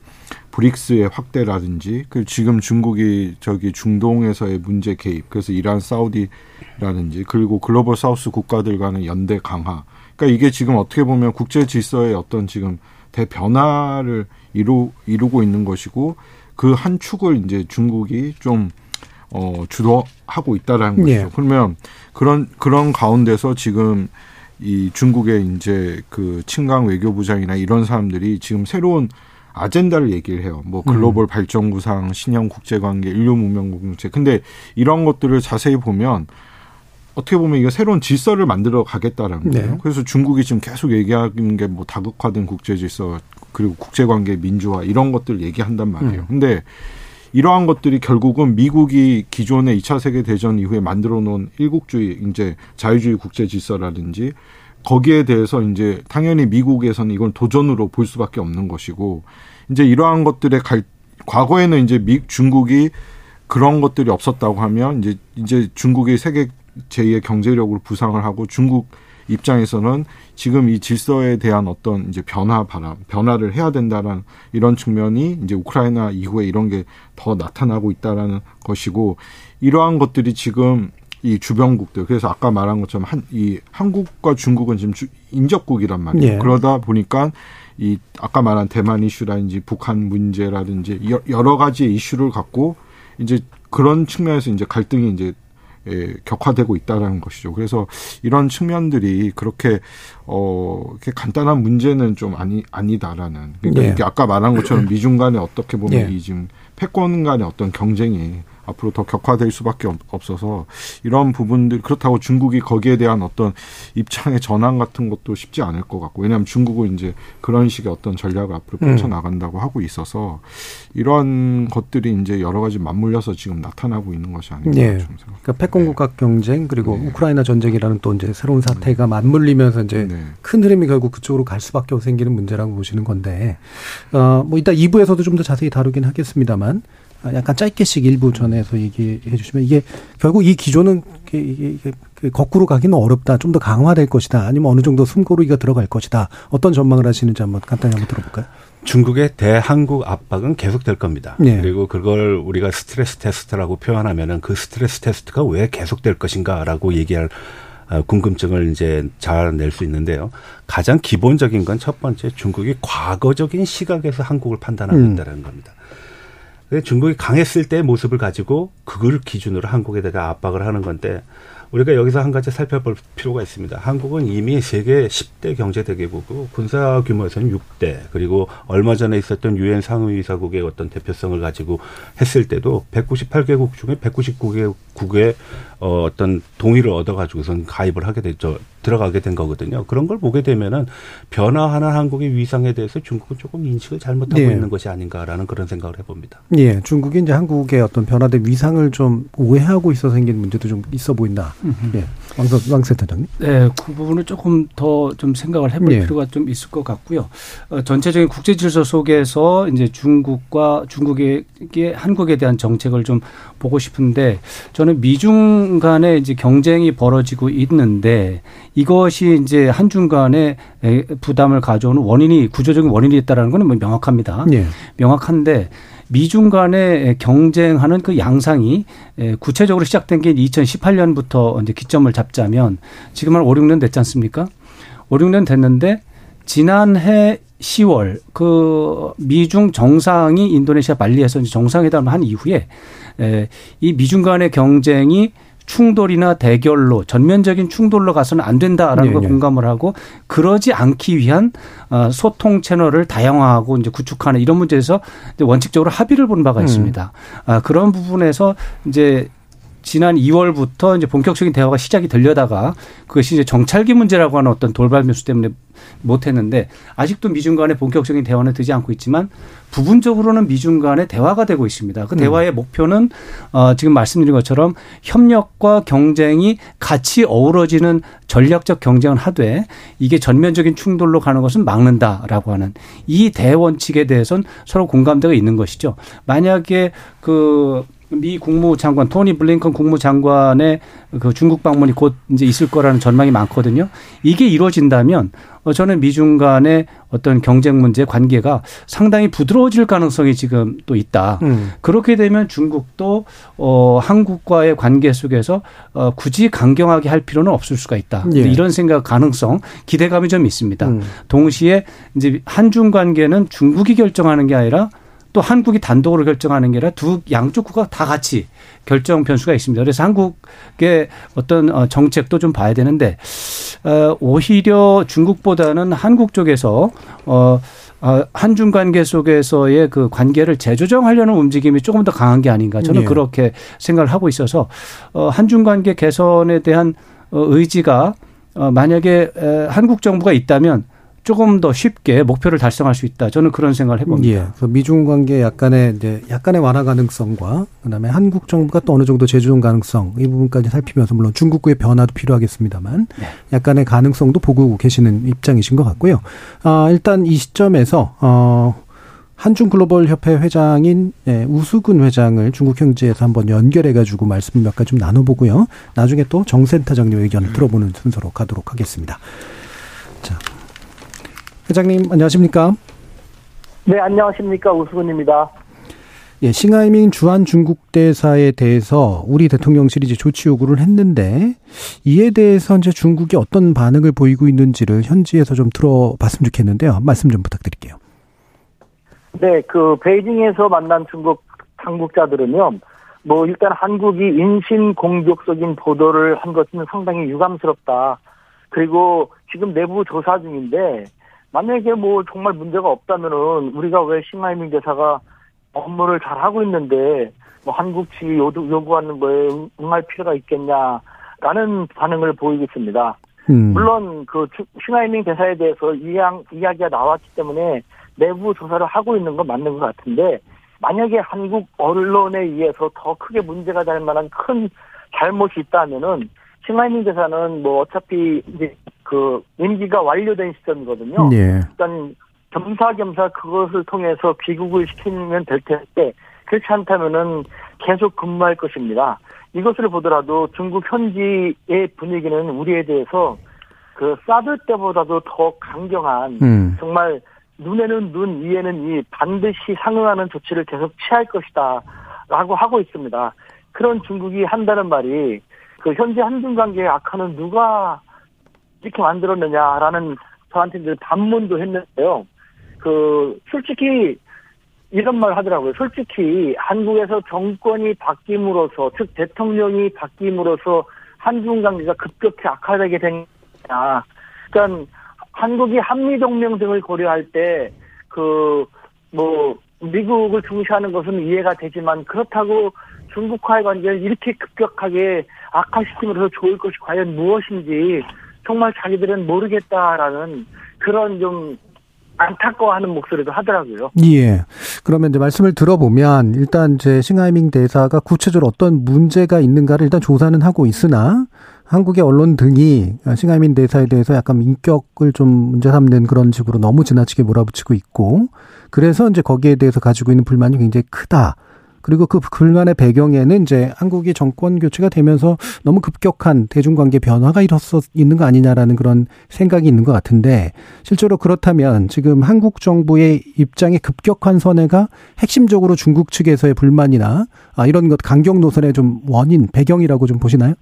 S9: 브릭스의 확대라든지 그 지금 중국이 저기 중동에서의 문제 개입 그래서 이란 사우디라든지 그리고 글로벌 사우스 국가들 간의 연대 강화 그러니까 이게 지금 어떻게 보면 국제 질서의 어떤 지금 대변화를 이루 이루고 있는 것이고 그 한 축을 이제 중국이 좀 어, 주도하고 있다라는 거죠. 예. 그러면 그런 그런 가운데서 지금 이 중국의 이제 그 친강 외교부장이나 이런 사람들이 지금 새로운 아젠다를 얘기를 해요. 뭐 글로벌 음. 발전 구상, 신형 국제 관계, 인류 문명 공동체. 근데 이런 것들을 자세히 보면 어떻게 보면 이거 새로운 질서를 만들어 가겠다라는 거예요. 네. 그래서 중국이 지금 계속 얘기하는 게 뭐 다극화된 국제 질서 그리고 국제 관계 민주화 이런 것들 얘기한단 말이에요. 음. 근데 이러한 것들이 결국은 미국이 기존의 2차 세계 대전 이후에 만들어 놓은 일국주의 이제 자유주의 국제 질서라든지 거기에 대해서 이제 당연히 미국에서는 이걸 도전으로 볼 수밖에 없는 것이고 이제 이러한 것들의 갈 과거에는 이제 미 중국이 그런 것들이 없었다고 하면 이제 이제 중국이 세계 제2의 경제력으로 부상을 하고 중국 입장에서는 지금 이 질서에 대한 어떤 이제 변화 바람, 변화를 해야 된다라는 이런 측면이 이제 우크라이나 이후에 이런 게 더 나타나고 있다라는 것이고 이러한 것들이 지금 이 주변국들 그래서 아까 말한 것처럼 한 이 한국과 중국은 지금 주, 인접국이란 말이에요. 예. 그러다 보니까 이 아까 말한 대만 이슈라든지 북한 문제라든지 여러 가지 이슈를 갖고 이제 그런 측면에서 이제 갈등이 이제 예, 격화되고 있다라는 것이죠. 그래서 이런 측면들이 그렇게 어 이렇게 간단한 문제는 좀 아니 아니다라는. 그러니까 예. 이렇게 아까 말한 것처럼 미중 간에 어떻게 보면 예. 이 지금 패권 간의 어떤 경쟁이 앞으로 더 격화될 수밖에 없어서 이런 부분들 그렇다고 중국이 거기에 대한 어떤 입장의 전환 같은 것도 쉽지 않을 것 같고 왜냐하면 중국은 이제 그런 식의 어떤 전략을 앞으로 음. 펼쳐 나간다고 하고 있어서 이런 것들이 이제 여러 가지 맞물려서 지금 나타나고 있는 것이 아닌가 네. 좀 생각.
S5: 그러니까 패권 국가 네. 경쟁 그리고 네. 우크라이나 전쟁이라는 또 이제 새로운 사태가 맞물리면서 이제 네. 큰 흐름이 결국 그쪽으로 갈 수밖에 생기는 문제라고 보시는 건데 어뭐 이따 2부에서도 좀 더 자세히 다루긴 하겠습니다만 약간 짧게씩 일부 전에서 얘기해 주시면 이게 결국 이 기조는 이게, 이게 거꾸로 가기는 어렵다. 좀 더 강화될 것이다. 아니면 어느 정도 숨고르기가 들어갈 것이다. 어떤 전망을 하시는지 한번 간단히 한번 들어볼까요?
S8: 중국의 대한국 압박은 계속될 겁니다. 네. 그리고 그걸 우리가 스트레스 테스트라고 표현하면은 그 스트레스 테스트가 왜 계속될 것인가라고 얘기할 어, 궁금증을 이제 잘 낼 수 있는데요. 가장 기본적인 건 첫 번째 중국이 과거적인 시각에서 한국을 판단하고 음. 있다는 겁니다. 중국이 강했을 때 모습을 가지고 그걸 기준으로 한국에 대해 압박을 하는 건데 우리가 여기서 한 가지 살펴볼 필요가 있습니다. 한국은 이미 세계 10대 경제 대개국이고 군사 규모에서는 6대 그리고 얼마 전에 있었던 유엔 상위이사국의 어떤 대표성을 가지고 했을 때도 198개국 중에 199개국의 어, 어떤 동의를 얻어가지고선 가입을 하게 됐죠. 들어가게 된 거거든요. 그런 걸 보게 되면은 변화하는 한국의 위상에 대해서 중국은 조금 인식을 잘못하고 네. 있는 것이 아닌가라는 그런 생각을 해봅니다.
S5: 예, 중국이 이제 한국의 어떤 변화된 위상을 좀 오해하고 있어 생긴 문제도 좀 있어 보인다. 예, 왕서 왕센터장님.
S7: 네, 그 부분을 조금 더 좀 생각을 해볼 예. 필요가 좀 있을 것 같고요. 어, 전체적인 국제 질서 속에서 이제 중국과 중국의 한국에 대한 정책을 좀 보고 싶은데 저는 미중 간에 이제 경쟁이 벌어지고 있는데 이것이 이제 한중 간에 부담을 가져오는 원인이 구조적인 원인이 있다라는 거는 뭐 명확합니다. 네. 명확한데 미중 간에 경쟁하는 그 양상이 구체적으로 시작된 게 2018년부터 이제 기점을 잡자면 지금 한 5, 6년 됐지 않습니까? 5, 6년 됐는데 지난해 10월 그 미중 정상이 인도네시아 발리에서 정상회담을 한 이후에 이 미중 간의 경쟁이 충돌이나 대결로 전면적인 충돌로 가서는 안 된다라는 네, 걸 네. 공감을 하고 그러지 않기 위한 어, 소통 채널을 다양화하고 이제 구축하는 이런 문제에서 원칙적으로 합의를 본 바가 음. 있습니다. 아, 그런 부분에서 이제 지난 2월부터 이제 본격적인 대화가 시작이 되려다가 그것이 이제 정찰기 문제라고 하는 어떤 돌발 뉴스 때문에 못했는데 아직도 미중 간의 본격적인 대화는 되지 않고 있지만 부분적으로는 미중 간의 대화가 되고 있습니다. 그 대화의 음. 목표는 어 지금 말씀드린 것처럼 협력과 경쟁이 같이 어우러지는 전략적 경쟁을 하되 이게 전면적인 충돌로 가는 것은 막는다라고 하는 이 대원칙에 대해서는 서로 공감대가 있는 것이죠. 만약에 그 미 국무장관 토니 블링컨 국무장관의 그 중국 방문이 곧 이제 있을 거라는 전망이 많거든요. 이게 이루어진다면 어, 저는 미중 간의 어떤 경쟁 문제 관계가 상당히 부드러워질 가능성이 지금 또 있다. 음. 그렇게 되면 중국도 어 한국과의 관계 속에서 어 굳이 강경하게 할 필요는 없을 수가 있다. 예. 이런 생각 가능성 기대감이 좀 있습니다. 음. 동시에 이제 한중 관계는 중국이 결정하는 게 아니라 또 한국이 단독으로 결정하는 게 아니라 두 양쪽 국가 다 같이 결정 변수가 있습니다. 그래서 한국의 어떤 어, 정책도 좀 봐야 되는데 어, 오히려 중국보다는 한국 쪽에서 어, 어 한중 관계 속에서의 그 관계를 재조정하려는 움직임이 조금 더 강한 게 아닌가 저는 네. 그렇게 생각을 하고 있어서 어 한중 관계 개선에 대한 의지가 어 만약에 한국 정부가 있다면 조금 더 쉽게 목표를 달성할 수 있다. 저는 그런 생각을 해봅니다. 예.
S5: 그 미중 관계 약간의 이제 약간의 완화 가능성과 그다음에 한국 정부가 또 어느 정도 재조정 가능성 이 부분까지 살피면서 물론 중국의 변화도 필요하겠습니다만 네. 약간의 가능성도 보고 계시는 입장이신 것 같고요. 아, 일단 이 시점에서 어 한중 글로벌 협회 회장인 예, 우수근 회장을 중국 경제에서 한번 연결해 가지고 말씀 몇 가지 좀 나눠보고요. 나중에 또 정센터장님 의견을 들어보는 순서로 가도록 하겠습니다. 자, 회장님 안녕하십니까?
S10: 네, 안녕하십니까. 우수근입니다.
S5: 예, 싱하이밍 주한 중국 대사에 대해서 우리 대통령실이 이제 조치 요구를 했는데 이에 대해서 이제 중국이 어떤 반응을 보이고 있는지를 현지에서 좀 들어봤으면 좋겠는데요. 말씀 좀 부탁드릴게요.
S10: 네, 그 베이징에서 만난 중국 당국자들은요. 뭐 일단 한국이 인신 공격적인 보도를 한 것은 상당히 유감스럽다. 그리고 지금 내부 조사 중인데 만약에 뭐 정말 문제가 없다면은 우리가 왜 싱하이밍 대사가 업무를 잘 하고 있는데 뭐 한국 측이 요구하는 거에 응할 필요가 있겠냐라는 반응을 보이고 있습니다. 음. 물론 그 싱하이밍 대사에 대해서 이양, 이야기가 나왔기 때문에 내부 조사를 하고 있는 건 맞는 것 같은데 만약에 한국 언론에 의해서 더 크게 문제가 될 만한 큰 잘못이 있다면은 싱하이밍 대사는 뭐 어차피 이제 그 임기가 완료된 시점이거든요. 예. 일단 겸사겸사 그것을 통해서 귀국을 시키면 될 텐데 그렇지 않다면은 계속 근무할 것입니다. 이것을 보더라도 중국 현지의 분위기는 우리에 대해서 그 사드 때보다도 더 강경한 음. 정말 눈에는 눈, 이에는 이 반드시 상응하는 조치를 계속 취할 것이다라고 하고 있습니다. 그런 중국이 한다는 말이 그 현재 한중 관계의 악화는 누가 이렇게 만들었느냐라는 저한테 이제 반문도 했는데요. 그 솔직히 이런 말 하더라고요. 솔직히 한국에서 정권이 바뀜으로써 즉 대통령이 바뀜으로써 한중 관계가 급격히 악화되게 된 거냐. 그러니까 한국이 한미 동맹 등을 고려할 때 그 뭐 미국을 중시하는 것은 이해가 되지만 그렇다고 중국과의 관계를 이렇게 급격하게 악화시킴으로써 좋을 것이 과연 무엇인지 정말 자기들은 모르겠다라는 그런 좀 안타까워하는 목소리도 하더라고요.
S5: 예. 그러면 이제 말씀을 들어보면 일단 제 싱하이밍 대사가 구체적으로 어떤 문제가 있는가를 일단 조사는 하고 있으나 한국의 언론 등이 싱하이밍 대사에 대해서 약간 인격을 좀 문제 삼는 그런 식으로 너무 지나치게 몰아붙이고 있고 그래서 이제 거기에 대해서 가지고 있는 불만이 굉장히 크다. 그리고 그 불만의 배경에는 이제 한국이 정권 교체가 되면서 너무 급격한 대중관계 변화가 일어서 있는 거 아니냐라는 그런 생각이 있는 것 같은데 실제로 그렇다면 지금 한국 정부의 입장의 급격한 선회가 핵심적으로 중국 측에서의 불만이나 아, 이런 것 강경 노선의 좀 원인 배경이라고 좀 보시나요?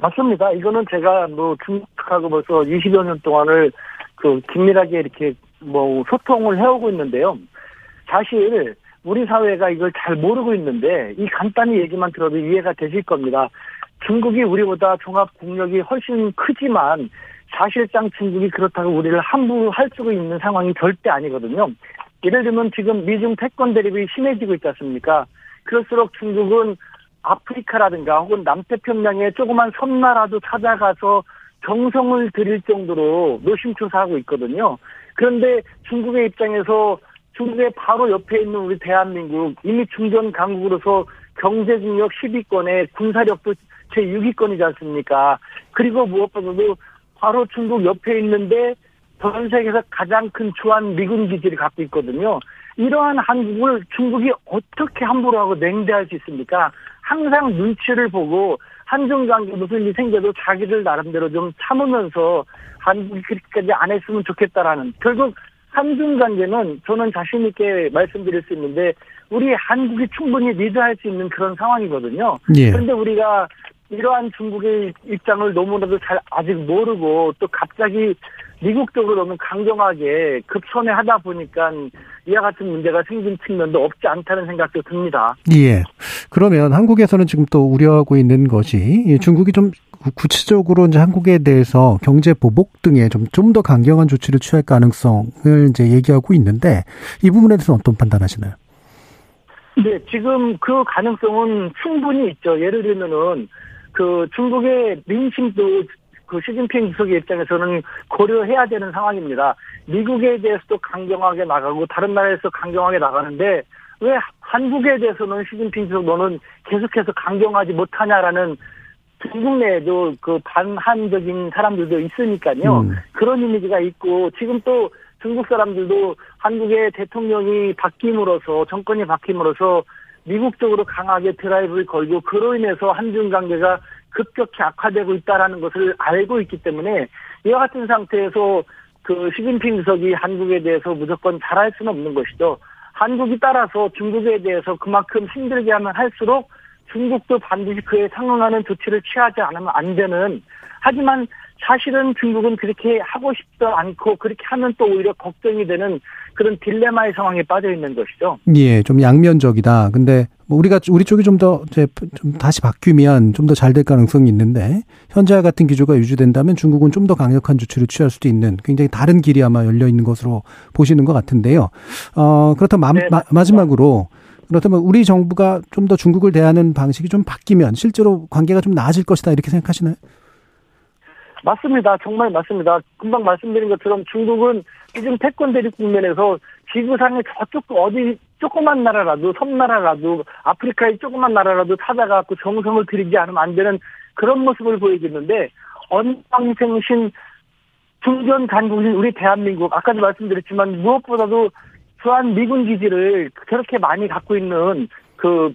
S10: 맞습니다. 이거는 제가 뭐 중국하고 벌써 20여 년 동안을 그 긴밀하게 이렇게 뭐 소통을 해오고 있는데요. 사실 우리 사회가 이걸 잘 모르고 있는데 이 간단히 얘기만 들어도 이해가 되실 겁니다. 중국이 우리보다 종합 국력이 훨씬 크지만 사실상 중국이 그렇다고 우리를 함부로 할수 있는 상황이 절대 아니거든요. 예를 들면 지금 미중 패권 대립이 심해지고 있지 않습니까? 그럴수록 중국은 아프리카라든가 혹은 남태평양의 조그만 섬나라도 찾아가서 정성을 들일 정도로 노심초사하고 있거든요. 그런데 중국의 입장에서 중국의 바로 옆에 있는 우리 대한민국 이미 중전 강국으로서 경제 중력 10위권에 군사력도 제 6위권이지 않습니까? 그리고 무엇보다도 바로 중국 옆에 있는데 전 세계에서 가장 큰 주한 미군 기지를 갖고 있거든요. 이러한 한국을 중국이 어떻게 함부로 하고 냉대할 수 있습니까? 항상 눈치를 보고 한중 관계 무슨 일이 생겨도 자기들 나름대로 좀 참으면서 한국이 그렇게까지 안 했으면 좋겠다라는 결국 한중 관계는 저는 자신 있게 말씀드릴 수 있는데 우리 한국이 충분히 리드할 수 있는 그런 상황이거든요. 예. 그런데 우리가 이러한 중국의 입장을 너무나도 잘 아직 모르고 또 갑자기 미국적으로 너무 강경하게 급선회 하다 보니까 이와 같은 문제가 생긴 측면도 없지 않다는 생각도 듭니다.
S5: 예. 그러면 한국에서는 지금 또 우려하고 있는 것이 중국이 좀 구체적으로 이제 한국에 대해서 경제 보복 등에 좀 좀 더 강경한 조치를 취할 가능성을 이제 얘기하고 있는데 이 부분에 대해서 어떤 판단하시나요?
S10: 네, 지금 그 가능성은 충분히 있죠. 예를 들면은 그 중국의 민심도 그 시진핑 주석의 입장에서는 고려해야 되는 상황입니다. 미국에 대해서도 강경하게 나가고 다른 나라에서 강경하게 나가는데 왜 한국에 대해서는 시진핑 주석 너는 계속해서 강경하지 못하냐라는 중국 내에도 그 반한적인 사람들도 있으니까요. 음. 그런 이미지가 있고 지금 또 중국 사람들도 한국의 대통령이 바뀜으로써 정권이 바뀜으로써 미국 적으로 강하게 드라이브를 걸고 그로 인해서 한중 관계가 급격히 악화되고 있다라는 것을 알고 있기 때문에 이와 같은 상태에서 그 시진핑 주석이 한국에 대해서 무조건 잘할 수는 없는 것이죠. 한국이 따라서 중국에 대해서 그만큼 힘들게 하면 할수록 중국도 반드시 그에 상응하는 조치를 취하지 않으면 안 되는 하지만 사실은 중국은 그렇게 하고 싶지 않고 그렇게 하면 또 오히려 걱정이 되는 그런 딜레마의 상황에 빠져 있는 것이죠.
S5: 예, 좀 양면적이다. 근데 뭐 우리가 우리 쪽이 좀 더 이제 좀 다시 바뀌면 좀 더 잘 될 가능성이 있는데 현재와 같은 기조가 유지된다면 중국은 좀 더 강력한 조치를 취할 수도 있는 굉장히 다른 길이 아마 열려 있는 것으로 보시는 것 같은데요. 어 그렇다면 네, 마, 지막으로 그렇다면 우리 정부가 좀 더 중국을 대하는 방식이 좀 바뀌면 실제로 관계가 좀 나아질 것이다 이렇게 생각하시나요?
S10: 맞습니다. 정말 맞습니다. 금방 말씀드린 것처럼 중국은 지금 태권 대립 국면에서 지구상의 저쪽 어디 조그만 나라라도 섬나라라도 아프리카의 조그만 나라라도 찾아가고 정성을 들이지 않으면 안 되는 그런 모습을 보여주는데 언방생신 중전 강국인 우리 대한민국 아까도 말씀드렸지만 무엇보다도 주한 미군 기지를 저렇게 많이 갖고 있는 그,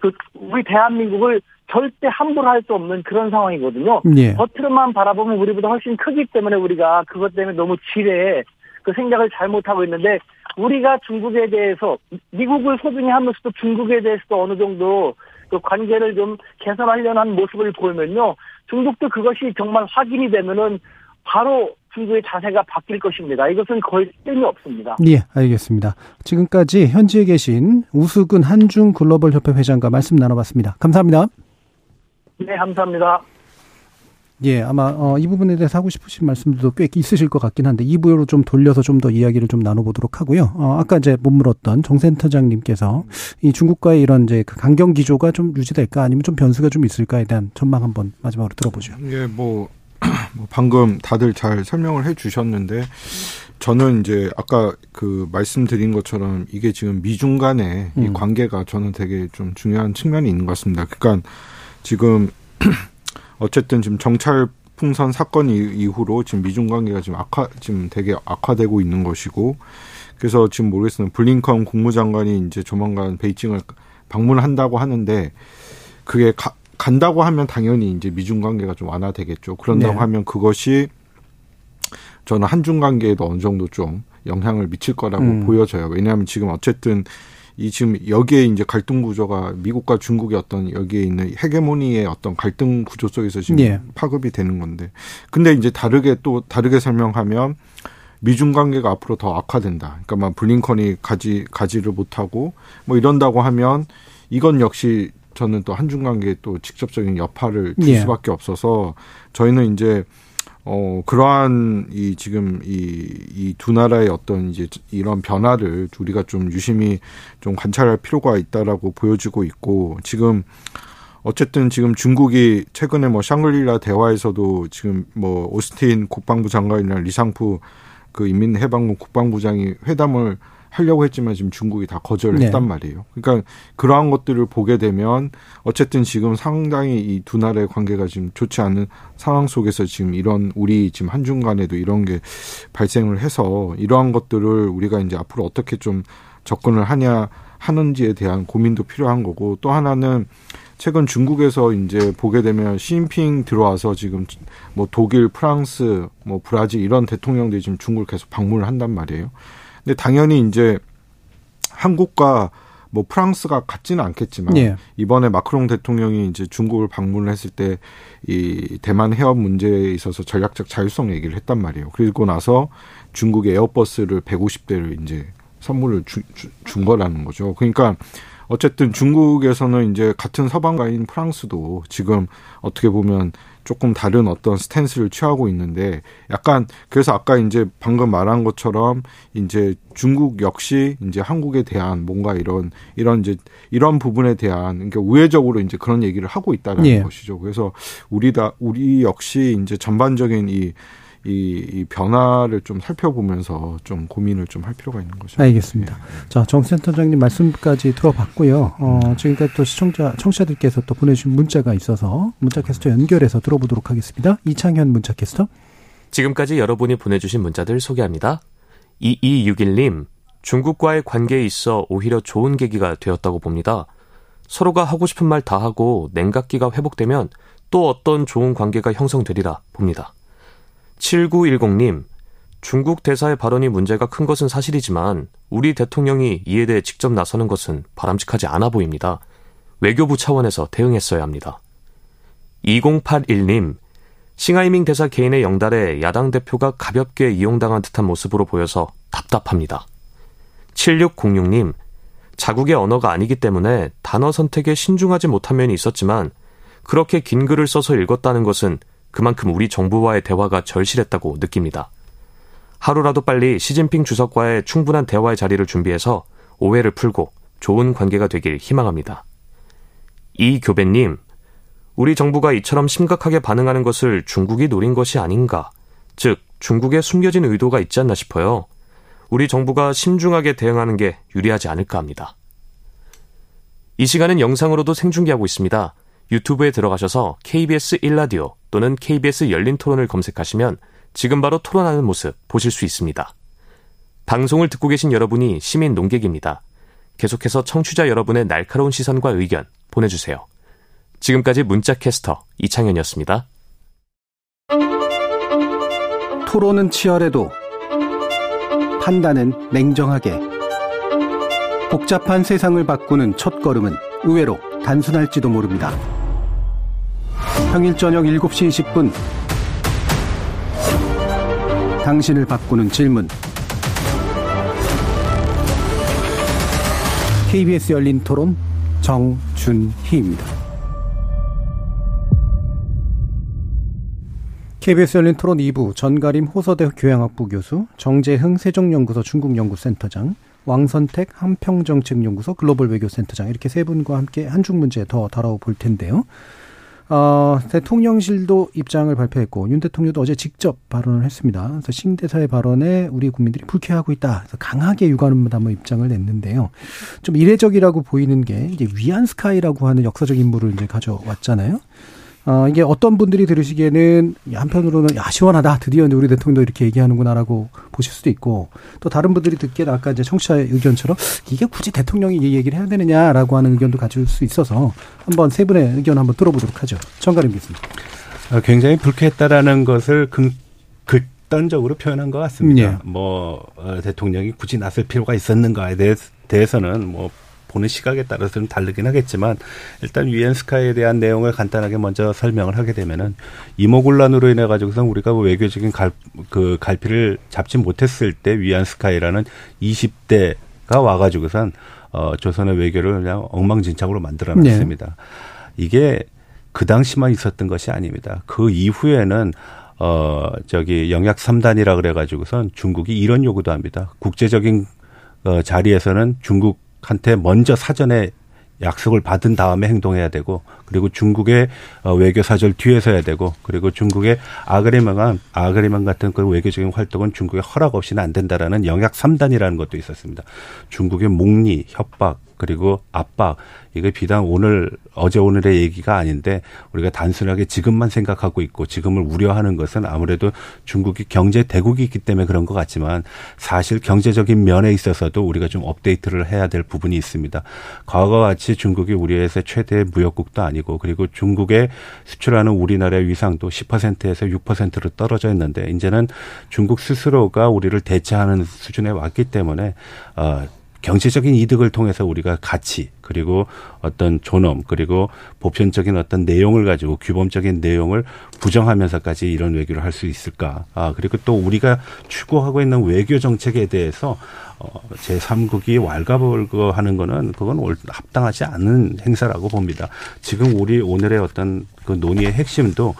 S10: 그 우리 대한민국을 절대 함부로 할 수 없는 그런 상황이거든요. 예. 겉으로만 바라보면 우리보다 훨씬 크기 때문에 우리가 그것 때문에 너무 지레 그 생각을 잘못하고 있는데 우리가 중국에 대해서 미국을 소중히 하면서도 중국에 대해서도 어느 정도 그 관계를 좀 개선하려는 모습을 보이면요. 중국도 그것이 정말 확인이 되면은 바로 중국의 자세가 바뀔 것입니다. 이것은 거의 뜸이 없습니다.
S5: 예, 알겠습니다. 지금까지 현지에 계신 우수근 한중 글로벌 협회 회장과 말씀 나눠봤습니다. 감사합니다.
S10: 네, 감사합니다.
S5: 예, 아마 어, 이 부분에 대해서 하고 싶으신 말씀들도 꽤 있으실 것 같긴 한데 2부로 좀 돌려서 좀 더 이야기를 좀 나눠보도록 하고요. 어, 아까 이제 못 물었던 정 센터장님께서 이 중국과의 이런 이제 그 강경 기조가 좀 유지될까 아니면 좀 변수가 좀 있을까에 대한 전망 한번 마지막으로 들어보죠.
S9: 예, 뭐, 뭐 (clears throat) 방금 다들 잘 설명을 해 주셨는데 저는 이제 아까 그 말씀드린 것처럼 이게 지금 미중 간의 음. 이 관계가 저는 되게 좀 중요한 측면이 있는 것 같습니다. 그러니까 지금 (clears throat) 어쨌든 지금 정찰 풍선 사건 이후로 지금 미중 관계가 지금 악화 지금 되게 악화되고 있는 것이고 그래서 지금 모르겠어요. 블링컨 국무장관이 이제 조만간 베이징을 방문한다고 하는데 그게 가, 간다고 하면 당연히 이제 미중 관계가 좀 완화되겠죠. 그런다고 네. 하면 그것이 저는 한중 관계에도 어느 정도 좀 영향을 미칠 거라고 음. 보여져요. 왜냐하면 지금 어쨌든 이 지금 여기에 이제 갈등 구조가 미국과 중국의 어떤 여기에 있는 헤게모니의 어떤 갈등 구조 속에서 지금 예. 파급이 되는 건데. 근데 이제 다르게 또 다르게 설명하면 미중 관계가 앞으로 더 악화된다. 그러니까 막 블링컨이 가지 가지를 못하고 뭐 이런다고 하면 이건 역시 저는 또 한중 관계에 또 직접적인 여파를 줄 예. 수밖에 없어서 저희는 이제 어, 그러한 이 지금 이, 이두 나라의 어떤 이제 이런 변화를 우리가 좀 유심히 좀 관찰할 필요가 있다라고 보여지고 있고 지금 어쨌든 지금 중국이 최근에 뭐 샹글리라 대화에서도 지금 뭐 오스틴 국방부 장관이나 리상프 그 인민해방군 국방부장이 회담을 하려고 했지만 지금 중국이 다 거절을 네. 했단 말이에요. 그러니까 그러한 것들을 보게 되면 어쨌든 지금 상당히 이 두 나라의 관계가 지금 좋지 않은 상황 속에서 지금 이런 우리 지금 한중 간에도 이런 게 발생을 해서 이러한 것들을 우리가 이제 앞으로 어떻게 좀 접근을 하냐 하는지에 대한 고민도 필요한 거고 또 하나는 최근 중국에서 이제 보게 되면 시진핑 들어와서 지금 뭐 독일, 프랑스, 뭐 브라질 이런 대통령들이 지금 중국을 계속 방문을 한단 말이에요. 근데 당연히 이제 한국과 뭐 프랑스가 같지는 않겠지만 예. 이번에 마크롱 대통령이 이제 중국을 방문을 했을 때 이 대만 해협 문제에 있어서 전략적 자율성 얘기를 했단 말이에요. 그리고 나서 중국의 에어버스를 150대를 이제 선물을 주, 주, 준 거라는 거죠. 그러니까 어쨌든 중국에서는 이제 같은 서방가인 프랑스도 지금 어떻게 보면 조금 다른 어떤 스탠스를 취하고 있는데 약간 그래서 아까 이제 방금 말한 것처럼 이제 중국 역시 이제 한국에 대한 뭔가 이런 이런 이제 이런 부분에 대한 그러니까 우회적으로 이제 그런 얘기를 하고 있다는 예. 것이죠. 그래서 우리다 우리 역시 이제 전반적인 이 이, 이 변화를 좀 살펴보면서 좀 고민을 좀 할 필요가 있는 거죠.
S5: 알겠습니다. 네. 자, 정 센터장님 말씀까지 들어봤고요. 어, 지금까지 또 시청자, 청취자들께서 또 보내주신 문자가 있어서 문자 캐스터 연결해서 들어보도록 하겠습니다. 이창현 문자 캐스터.
S11: 지금까지 여러분이 보내주신 문자들 소개합니다. 2261님, 중국과의 관계에 있어 오히려 좋은 계기가 되었다고 봅니다. 서로가 하고 싶은 말 다 하고 냉각기가 회복되면 또 어떤 좋은 관계가 형성되리라 봅니다. 7910님, 중국 대사의 발언이 문제가 큰 것은 사실이지만 우리 대통령이 이에 대해 직접 나서는 것은 바람직하지 않아 보입니다. 외교부 차원에서 대응했어야 합니다. 2081님, 싱하이밍 대사 개인의 영달에 야당 대표가 가볍게 이용당한 듯한 모습으로 보여서 답답합니다. 7606님, 자국의 언어가 아니기 때문에 단어 선택에 신중하지 못한 면이 있었지만 그렇게 긴 글을 써서 읽었다는 것은 그만큼 우리 정부와의 대화가 절실했다고 느낍니다. 하루라도 빨리 시진핑 주석과의 충분한 대화의 자리를 준비해서 오해를 풀고 좋은 관계가 되길 희망합니다. 이 교배님, 우리 정부가 이처럼 심각하게 반응하는 것을 중국이 노린 것이 아닌가, 즉, 중국에 숨겨진 의도가 있지 않나 싶어요. 우리 정부가 심중하게 대응하는 게 유리하지 않을까 합니다. 이 시간은 영상으로도 생중계하고 있습니다. 유튜브에 들어가셔서 KBS 1라디오 또는 KBS 열린 토론을 검색하시면 지금 바로 토론하는 모습 보실 수 있습니다. 방송을 듣고 계신 여러분이 시민 농객입니다. 계속해서 청취자 여러분의 날카로운 시선과 의견 보내주세요. 지금까지 문자캐스터 이창현이었습니다.
S5: 토론은 치열해도 판단은 냉정하게 복잡한 세상을 바꾸는 첫 걸음은 의외로 단순할지도 모릅니다. 평일 저녁 7시 20분 당신을 바꾸는 질문 KBS 열린 토론 정준희입니다. KBS 열린 토론 2부 전가림 호서대 교양학부 교수 정재흥 세종연구소 중국연구센터장 왕선택 한평정책연구소 글로벌 외교센터장 이렇게 세 분과 함께 한중 문제 더 다뤄볼 텐데요. 어, 대통령실도 입장을 발표했고 윤 대통령도 어제 직접 발언을 했습니다. 그래서 신 대사의 발언에 우리 국민들이 불쾌하고 있다. 그래서 강하게 유감을 담아 입장을 냈는데요. 좀 이례적이라고 보이는 게 이제 위안 스카이라고 하는 역사적 인물을 이제 가져왔잖아요. 어, 이게 어떤 분들이 들으시기에는 한편으로는 야 시원하다 드디어 우리 대통령도 이렇게 얘기하는구나라고 보실 수도 있고 또 다른 분들이 듣기에 아까 이제 청취자의 의견처럼 이게 굳이 대통령이 이 얘기를 해야 되느냐라고 하는 의견도 가질 수 있어서 한번 세 분의 의견 한번 들어보도록 하죠. 정가림 교수님.
S8: 어, 굉장히 불쾌했다라는 것을 극, 극단적으로 표현한 것 같습니다. 예. 뭐 어, 대통령이 굳이 나설 필요가 있었는가에 대해서는 뭐 보는 시각에 따라서는 다르긴 하겠지만 일단 위엔 스카이에 대한 내용을 간단하게 먼저 설명을 하게 되면은 이모군란으로 인해 가지고서 우리가 뭐 외교적인 갈, 그 갈피를 잡지 못했을 때 위안 스카이라는 20대가 와가지고선 어, 조선의 외교를 그냥 엉망진창으로 만들어 놨습니다. 네. 이게 그 당시만 있었던 것이 아닙니다. 그 이후에는 어, 저기 영약 3단이라 그래가지고선 중국이 이런 요구도 합니다. 국제적인 어, 자리에서는 중국 한테 먼저 사전에 약속을 받은 다음에 행동해야 되고 그리고 중국의 어, 외교 사절 뒤에서 해야 되고 그리고 중국의 아그리먼 아그리먼 같은 그 외교적인 활동은 중국의 허락 없이는 안 된다라는 영약 3단이라는 것도 있었습니다. 중국의 목리 협박 그리고 압박 이게 비단 오늘 어제 오늘의 얘기가 아닌데 우리가 단순하게 지금만 생각하고 있고 지금을 우려하는 것은 아무래도 중국이 경제 대국이기 때문에 그런 것 같지만 사실 경제적인 면에 있어서도 우리가 좀 업데이트를 해야 될 부분이 있습니다. 과거와 같이 중국이 우리에서 최대 무역국도 아니고 그리고 중국에 수출하는 우리나라의 위상도 10%에서 6%로 떨어져 있는데 이제는 중국 스스로가 우리를 대체하는 수준에 왔기 때문에 어 경제적인 이득을 통해서 우리가 가치 그리고 어떤 존엄 그리고 보편적인 어떤 내용을 가지고 규범적인 내용을 부정하면서까지 이런 외교를 할 수 있을까? 아 그리고 또 우리가 추구하고 있는 외교 정책에 대해서 어, 제 3국이 왈가불거하는 거는 그건 합당하지 않은 행사라고 봅니다. 지금 우리 오늘의 어떤 그 논의의 핵심도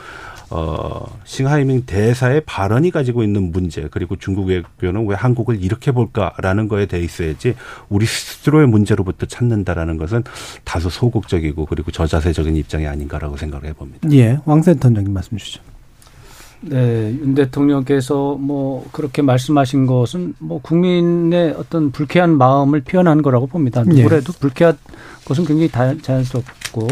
S8: 어, 싱하이밍 대사의 발언이 가지고 있는 문제 그리고 중국 외교는 왜 한국을 이렇게 볼까라는 거에 대해 있어야지 우리 스스로의 문제로부터 찾는다라는 것은 다소 소극적이고 그리고 저자세적인 입장이 아닌가라고 생각을 해봅니다.
S5: 예, 왕 센터장님 말씀 주시죠.
S7: 네, 윤 대통령께서 뭐 그렇게 말씀하신 것은 뭐 국민의 어떤 불쾌한 마음을 표현한 거라고 봅니다. 누구래도 예. 불쾌한 것은 굉장히 자연스럽고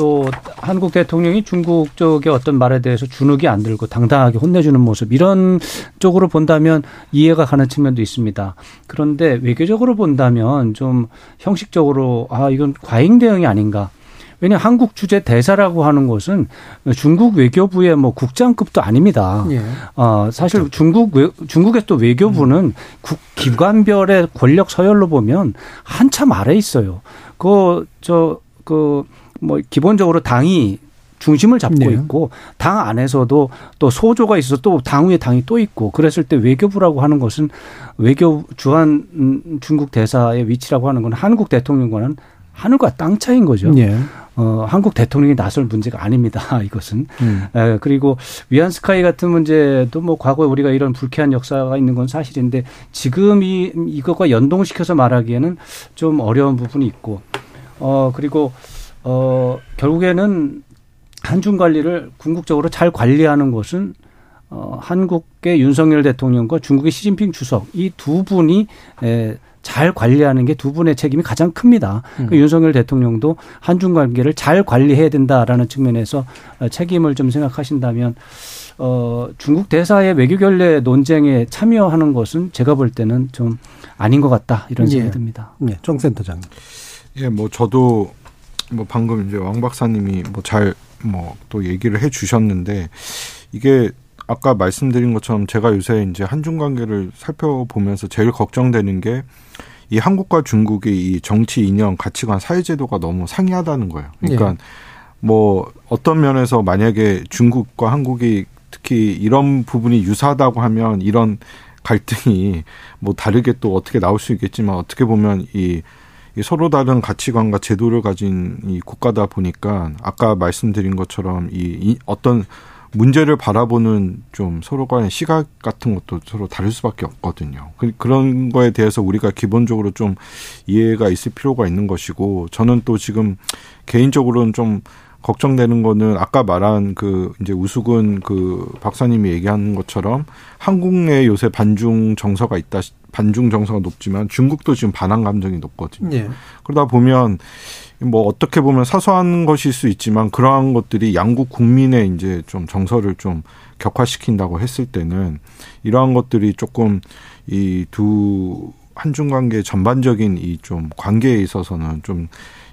S7: 또 한국 대통령이 중국 쪽의 어떤 말에 대해서 주눅이 안 들고 당당하게 혼내주는 모습 이런 쪽으로 본다면 이해가 가는 측면도 있습니다. 그런데 외교적으로 본다면 좀 형식적으로 아 이건 과잉 대응이 아닌가. 왜냐 한국 주재 대사라고 하는 것은 중국 외교부의 뭐 국장급도 아닙니다. 예. 어, 사실 그렇죠. 중국 외, 중국의 또 외교부는 음. 국 기관별의 권력 서열로 보면 한참 아래 있어요. 그 저그 뭐 기본적으로 당이 중심을 잡고 네. 있고 당 안에서도 또 소조가 있어서 또당 위에 당이 또 있고 그랬을 때 외교부라고 하는 것은 외교 주한 음, 중국 대사의 위치라고 하는 건 한국 대통령과는 하늘과 땅 차이인 거죠. 네. 어, 한국 대통령이 나설 문제가 아닙니다. (laughs) 이것은. 음. 에, 그리고 위안스카이 같은 문제도 뭐 과거에 우리가 이런 불쾌한 역사가 있는 건 사실인데 지금 이 이것과 연동시켜서 말하기에는 좀 어려운 부분이 있고 어 그리고 어, 결국에는 한중 관리를 궁극적으로 잘 관리하는 것은 어, 한국의 윤석열 대통령과 중국의 시진핑 주석 이 두 분이 에, 잘 관리하는 게 두 분의 책임이 가장 큽니다. 음. 그 윤석열 대통령도 한중 관계를 잘 관리해야 된다라는 측면에서 어, 책임을 좀 생각하신다면 어, 중국 대사의 외교 결례 논쟁에 참여하는 것은 제가 볼 때는 좀 아닌 것 같다 이런 생각이 예. 듭니다.
S5: 네, 정 센터장.
S9: 예, 뭐 저도 뭐 방금 이제 왕 박사님이 뭐 잘 뭐 또 얘기를 해 주셨는데 이게 아까 말씀드린 것처럼 제가 요새 이제 한중 관계를 살펴보면서 제일 걱정되는 게 이 한국과 중국의 이 정치 이념 가치관 사회제도가 너무 상이하다는 거예요. 그러니까 네. 뭐 어떤 면에서 만약에 중국과 한국이 특히 이런 부분이 유사하다고 하면 이런 갈등이 뭐 다르게 또 어떻게 나올 수 있겠지만 어떻게 보면 이 서로 다른 가치관과 제도를 가진 이 국가다 보니까 아까 말씀드린 것처럼 이, 이 어떤 문제를 바라보는 좀 서로 간의 시각 같은 것도 서로 다를 수밖에 없거든요. 그, 그런 거에 대해서 우리가 기본적으로 좀 이해가 있을 필요가 있는 것이고 저는 또 지금 개인적으로는 좀 걱정되는 거는 아까 말한 그 이제 우수근 그 박사님이 얘기하는 것처럼 한국 내 요새 반중 정서가 있다 반중 정서가 높지만 중국도 지금 반항 감정이 높거든요. 예. 그러다 보면 뭐 어떻게 보면 사소한 것일 수 있지만 그러한 것들이 양국 국민의 이제 좀 정서를 좀 격화시킨다고 했을 때는 이러한 것들이 조금 이 두 한중 관계 전반적인 이 좀 관계에 있어서는 좀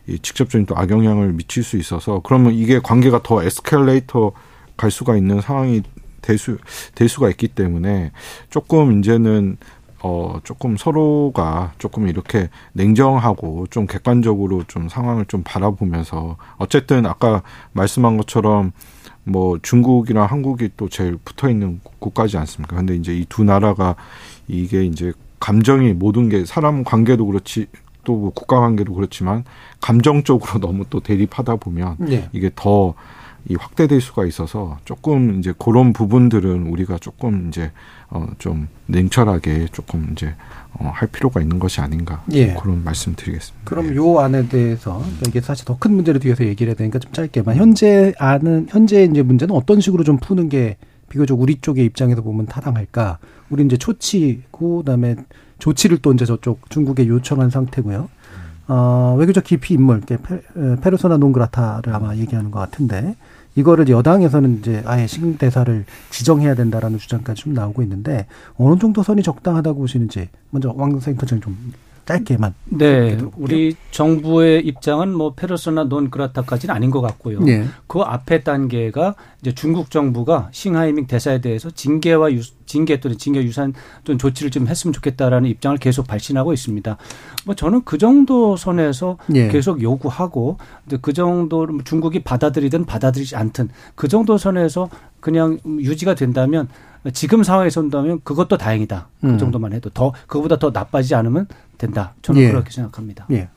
S9: 이 직접적인 또 악영향을 미칠 수 있어서 그러면 이게 관계가 더 에스컬레이터 갈 수가 있는 상황이 될 수, 될 수가 있기 때문에 조금 이제는 어, 조금 서로가 조금 이렇게 냉정하고 좀 객관적으로 좀 상황을 좀 바라보면서 어쨌든 아까 말씀한 것처럼 뭐 중국이랑 한국이 또 제일 붙어 있는 국가지 않습니까? 근데 이제 이 두 나라가 이게 이제 감정이 모든 게 사람 관계도 그렇지 또 뭐 국가 관계도 그렇지만 감정적으로 (laughs) 너무 또 대립하다 보면 네. 이게 더 이 확대될 수가 있어서 조금 이제 그런 부분들은 우리가 조금 이제 어좀 냉철하게 조금 이제 어할 필요가 있는 것이 아닌가 예. 그런 말씀드리겠습니다.
S5: 그럼 예. 요 안에 대해서 이게 사실 더 큰 문제를 뒤에서 얘기를 해야 되니까 좀 짧게만 현재 안은 현재 이제 문제는 어떤 식으로 좀 푸는 게 비교적 우리 쪽의 입장에서 보면 타당할까? 우리 이제 초치, 그다음에 조치를 또 이제 저쪽 중국에 요청한 상태고요. 어, 외교적 기피 인물, 페르소나 논그라타를 아마 얘기하는 것 같은데 이거를 여당에서는 이제 아예 신대사를 지정해야 된다라는 주장까지 좀 나오고 있는데 어느 정도 선이 적당하다고 보시는지 먼저 왕 센터장 좀 짧게만.
S7: 네, 우리 정부의 입장은 뭐 페르소나 논 그라타까지는 아닌 것 같고요. 네. 그 앞에 단계가 이제 중국 정부가 싱하이밍 대사에 대해서 징계와 유, 징계 또는 징계 유산 또는 조치를 좀 했으면 좋겠다라는 입장을 계속 발신하고 있습니다. 뭐 저는 그 정도 선에서 네. 계속 요구하고 그 정도 중국이 받아들이든 받아들이지 않든 그 정도 선에서 그냥 유지가 된다면 지금 상황에서 온다면 그것도 다행이다. 그 음. 정도만 해도 더 그거보다 더 나빠지지 않으면 된다. 저는 예. 그렇게 생각합니다. 예.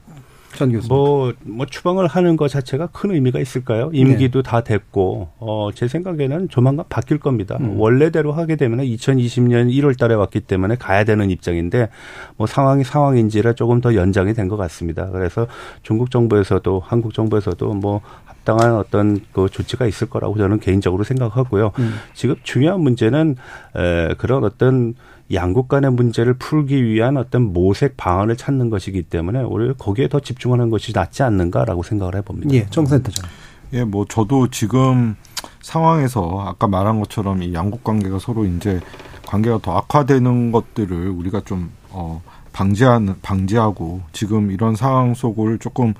S8: 전 교수님. 뭐, 뭐 추방을 하는 것 자체가 큰 의미가 있을까요? 임기도 네. 다 됐고, 어, 제 생각에는 조만간 바뀔 겁니다. 음. 원래대로 하게 되면 2020년 1월 달에 왔기 때문에 가야 되는 입장인데, 뭐 상황이 상황인지라 조금 더 연장이 된 것 같습니다. 그래서 중국 정부에서도 한국 정부에서도 뭐 합당한 어떤 그 조치가 있을 거라고 저는 개인적으로 생각하고요. 음. 지금 중요한 문제는 에, 그런 어떤 양국 간의 문제를 풀기 위한 어떤 모색 방안을 찾는 것이기 때문에 오히려 거기에 더 집중하는 것이 낫지 않는가라고 생각을 해봅니다.
S5: 예, 정센터장.
S9: 예, 뭐 저도 지금 상황에서 아까 말한 것처럼 이 양국 관계가 서로 이제 관계가 더 악화되는 것들을 우리가 좀 어, 방지하는 방지하고 지금 이런 상황 속을 조금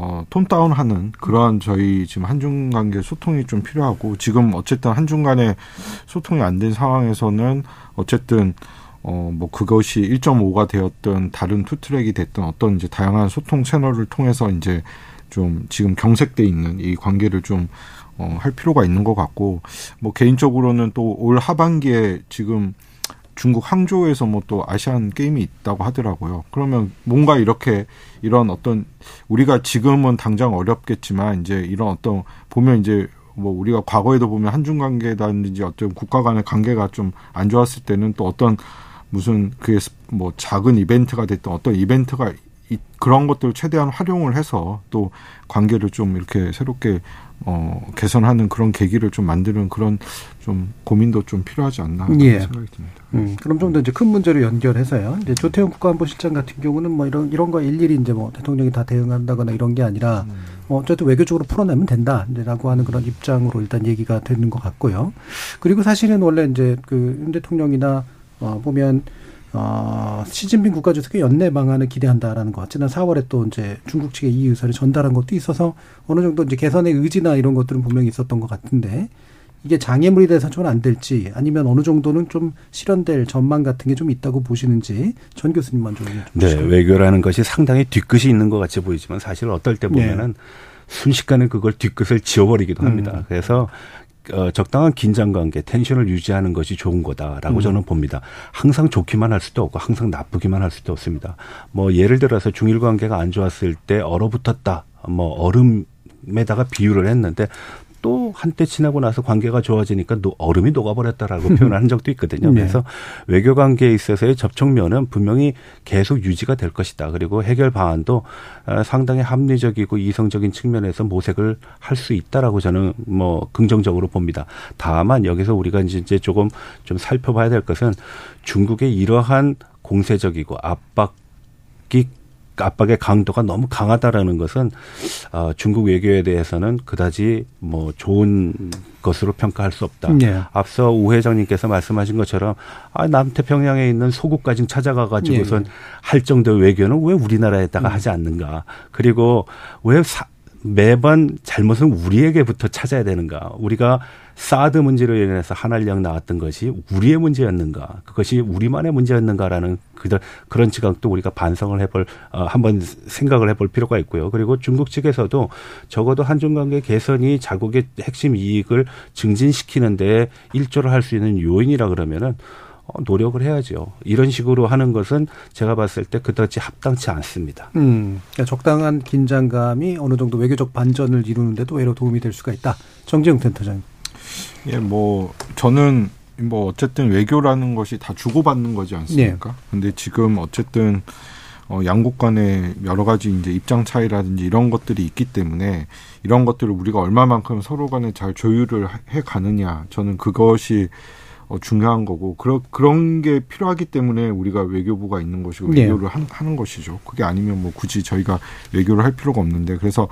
S9: 어, 톤 다운하는 그러한 저희 지금 한중 관계 소통이 좀 필요하고 지금 어쨌든 한중 간에 소통이 안 된 상황에서는 어쨌든 어, 뭐 그것이 1.5가 되었던 다른 투트랙이 됐던 어떤 이제 다양한 소통 채널을 통해서 이제 좀 지금 경색돼 있는 이 관계를 좀 어, 할 필요가 있는 것 같고 뭐 개인적으로는 또 올 하반기에 지금 중국 항저우에서 뭐 또 아시안 게임이 있다고 하더라고요. 그러면 뭔가 이렇게 이런 어떤 우리가 지금은 당장 어렵겠지만 이제 이런 어떤 보면 이제 뭐 우리가 과거에도 보면 한중 관계라든지 어떤 국가 간의 관계가 좀 안 좋았을 때는 또 어떤 무슨 그게 뭐 작은 이벤트가 됐던 어떤 이벤트가 이, 그런 것들 을 최대한 활용을 해서 또 관계를 좀 이렇게 새롭게 어, 개선하는 그런 계기를 좀 만드는 그런 좀 고민도 좀 필요하지 않나 예. 생각이 듭니다.
S5: 음, 그럼 좀 더 이제 큰 문제로 연결해서요. 이제 조태용 국가안보실장 같은 경우는 뭐 이런 이런 거 일일이 이제 뭐 대통령이 다 대응한다거나 이런 게 아니라 음. 뭐 어쨌든 외교적으로 풀어내면 된다라고 하는 그런 입장으로 일단 얘기가 되는 것 같고요. 그리고 사실은 원래 이제 그 윤 대통령이나 어, 보면 어, 시진핑 국가주석의 연내 방안을 기대한다라는 것. 지난 4월에 또 이제 중국 측에 이 의사를 전달한 것도 있어서 어느 정도 이제 개선의 의지나 이런 것들은 분명히 있었던 것 같은데 이게 장애물이 돼서 좀 안 될지 아니면 어느 정도는 좀 실현될 전망 같은 게 좀 있다고 보시는지 전 교수님 먼저 얘기해
S8: 주시죠. 네, 외교라는 것이 상당히 뒤끝이 있는 것 같이 보이지만 사실 어떨 때 보면은 네. 순식간에 그걸 뒤끝을 지워버리기도 합니다. 음. 그래서 어, 적당한 긴장 관계, 텐션을 유지하는 것이 좋은 거다라고 음. 저는 봅니다. 항상 좋기만 할 수도 없고 항상 나쁘기만 할 수도 없습니다. 뭐 예를 들어서 중일 관계가 안 좋았을 때 얼어붙었다. 뭐 얼음 에다가 비유를 했는데 또 한때 지나고 나서 관계가 좋아지니까 얼음이 녹아버렸다라고 (laughs) 표현한 적도 있거든요. 네. 그래서 외교 관계에 있어서의 접촉면은 분명히 계속 유지가 될 것이다. 그리고 해결 방안도 어, 상당히 합리적이고 이성적인 측면에서 모색을 할 수 있다라고 저는 뭐 긍정적으로 봅니다. 다만 여기서 우리가 이제 조금 좀 살펴봐야 될 것은 중국의 이러한 공세적이고 압박 이 압박의 강도가 너무 강하다라는 것은 어, 중국 외교에 대해서는 그다지 뭐 좋은 것으로 평가할 수 없다. 네. 앞서 우 회장님께서 말씀하신 것처럼 아, 남태평양에 있는 소국까지 찾아가 가지고선 네. 할 정도의 외교는 왜 우리나라에다가 음. 하지 않는가? 그리고 왜 사, 매번 잘못은 우리에게부터 찾아야 되는가? 우리가 사드 문제로 인해서 한알령 나왔던 것이 우리의 문제였는가? 그것이 우리만의 문제였는가라는 그들 그런 지각도 우리가 반성을 해볼 어, 한번 생각을 해볼 필요가 있고요. 그리고 중국 측에서도 적어도 한중 관계 개선이 자국의 핵심 이익을 증진시키는데 일조를 할 수 있는 요인이라 그러면은 어, 노력을 해야죠. 이런 식으로 하는 것은 제가 봤을 때 그다지 합당치 않습니다.
S5: 음, 그러니까 적당한 긴장감이 어느 정도 외교적 반전을 이루는데도 외로 도움이 될 수가 있다. 정재영 센터장.
S9: 예, 뭐 저는 뭐 어쨌든 외교라는 것이 다 주고받는 거지 않습니까? 네. 근데 지금 어쨌든 어, 양국 간의 여러 가지 이제 입장 차이라든지 이런 것들이 있기 때문에 이런 것들을 우리가 얼마만큼 서로 간에 잘 조율을 해 가느냐 저는 그것이 어, 중요한 거고 그런 그런 게 필요하기 때문에 우리가 외교부가 있는 것이고
S5: 네.
S9: 외교를 한, 하는 것이죠. 그게 아니면 뭐 굳이 저희가 외교를 할 필요가 없는데 그래서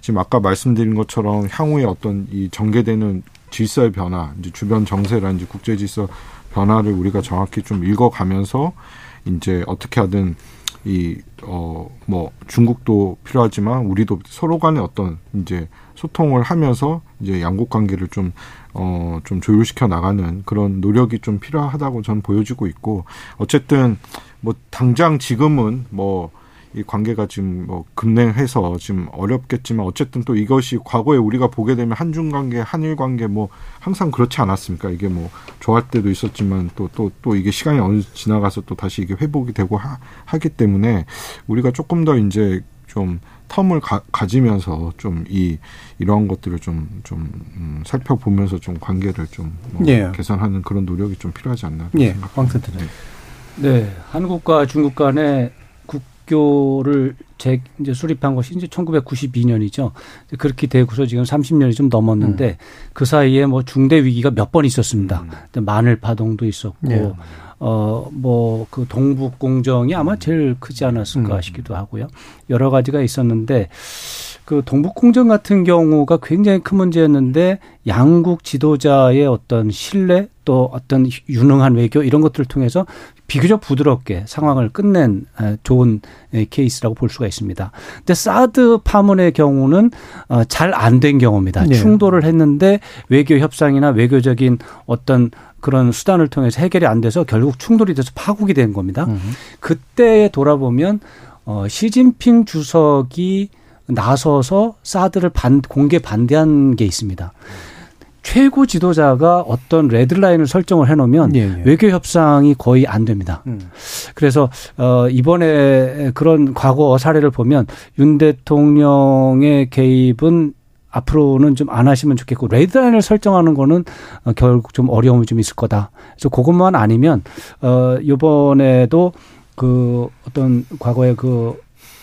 S9: 지금 아까 말씀드린 것처럼 향후에 어떤 이 전개되는 질서의 변화, 이제 주변 정세라든지 국제 질서 변화를 우리가 정확히 좀 읽어가면서 이제 어떻게 하든 이 어 뭐 중국도 필요하지만 우리도 서로 간에 어떤 이제 소통을 하면서 이제 양국 관계를 좀 어, 좀 조율시켜 나가는 그런 노력이 좀 필요하다고 저는 보여지고 있고, 어쨌든, 뭐, 당장 지금은 뭐, 이 관계가 지금 뭐, 급냉해서 지금 어렵겠지만, 어쨌든 또 이것이 과거에 우리가 보게 되면 한중 관계, 한일 관계 뭐, 항상 그렇지 않았습니까? 이게 뭐, 좋아할 때도 있었지만, 또, 또, 또 이게 시간이 어느 지나가서 또 다시 이게 회복이 되고 하, 하기 때문에, 우리가 조금 더 이제 좀, 텀을 가, 가지면서 좀 이 이러한 것들을 좀좀 음, 살펴보면서 좀 관계를 좀 뭐
S5: 예.
S9: 개선하는 그런 노력이 좀 필요하지 않나
S5: 예,
S9: 생각합니다.
S5: 황센터님.
S7: 네, 한국과 중국 간의 국교를 재 이제 수립한 것이 이제 1992년이죠. 그렇게 되고서 지금 30년이 좀 넘었는데
S5: 음.
S7: 그 사이에 뭐 중대 위기가 몇 번 있었습니다. 마늘 파동도 있었고
S5: 예.
S7: 어, 뭐, 그 동북 공정이 아마 제일 크지 않았을까
S5: 음.
S7: 싶기도 하고요. 여러 가지가 있었는데, 그 동북 공정 같은 경우가 굉장히 큰 문제였는데, 양국 지도자의 어떤 신뢰 또 어떤 유능한 외교 이런 것들을 통해서 비교적 부드럽게 상황을 끝낸 에, 좋은 에, 케이스라고 볼 수가 있습니다. 근데 사드 파문의 경우는 어, 잘안 된 경우입니다.
S5: 네.
S7: 충돌을 했는데 외교 협상이나 외교적인 어떤 그런 수단을 통해서 해결이 안 돼서 결국 충돌이 돼서 파국이 된 겁니다.
S5: 음.
S7: 그때 돌아보면 어 시진핑 주석이 나서서 사드를 반 공개 반대한 게 있습니다. 최고 지도자가 어떤 레드라인을 설정을 해놓으면
S5: 예, 예.
S7: 외교 협상이 거의 안 됩니다.
S5: 음.
S7: 그래서 어 이번에 그런 과거 사례를 보면 윤 대통령의 개입은 앞으로는 좀 안 하시면 좋겠고 레드라인을 설정하는 거는 어, 결국 좀 어려움이 좀 있을 거다. 그래서 그것만 아니면 어 이번에도 그 어떤 과거의 그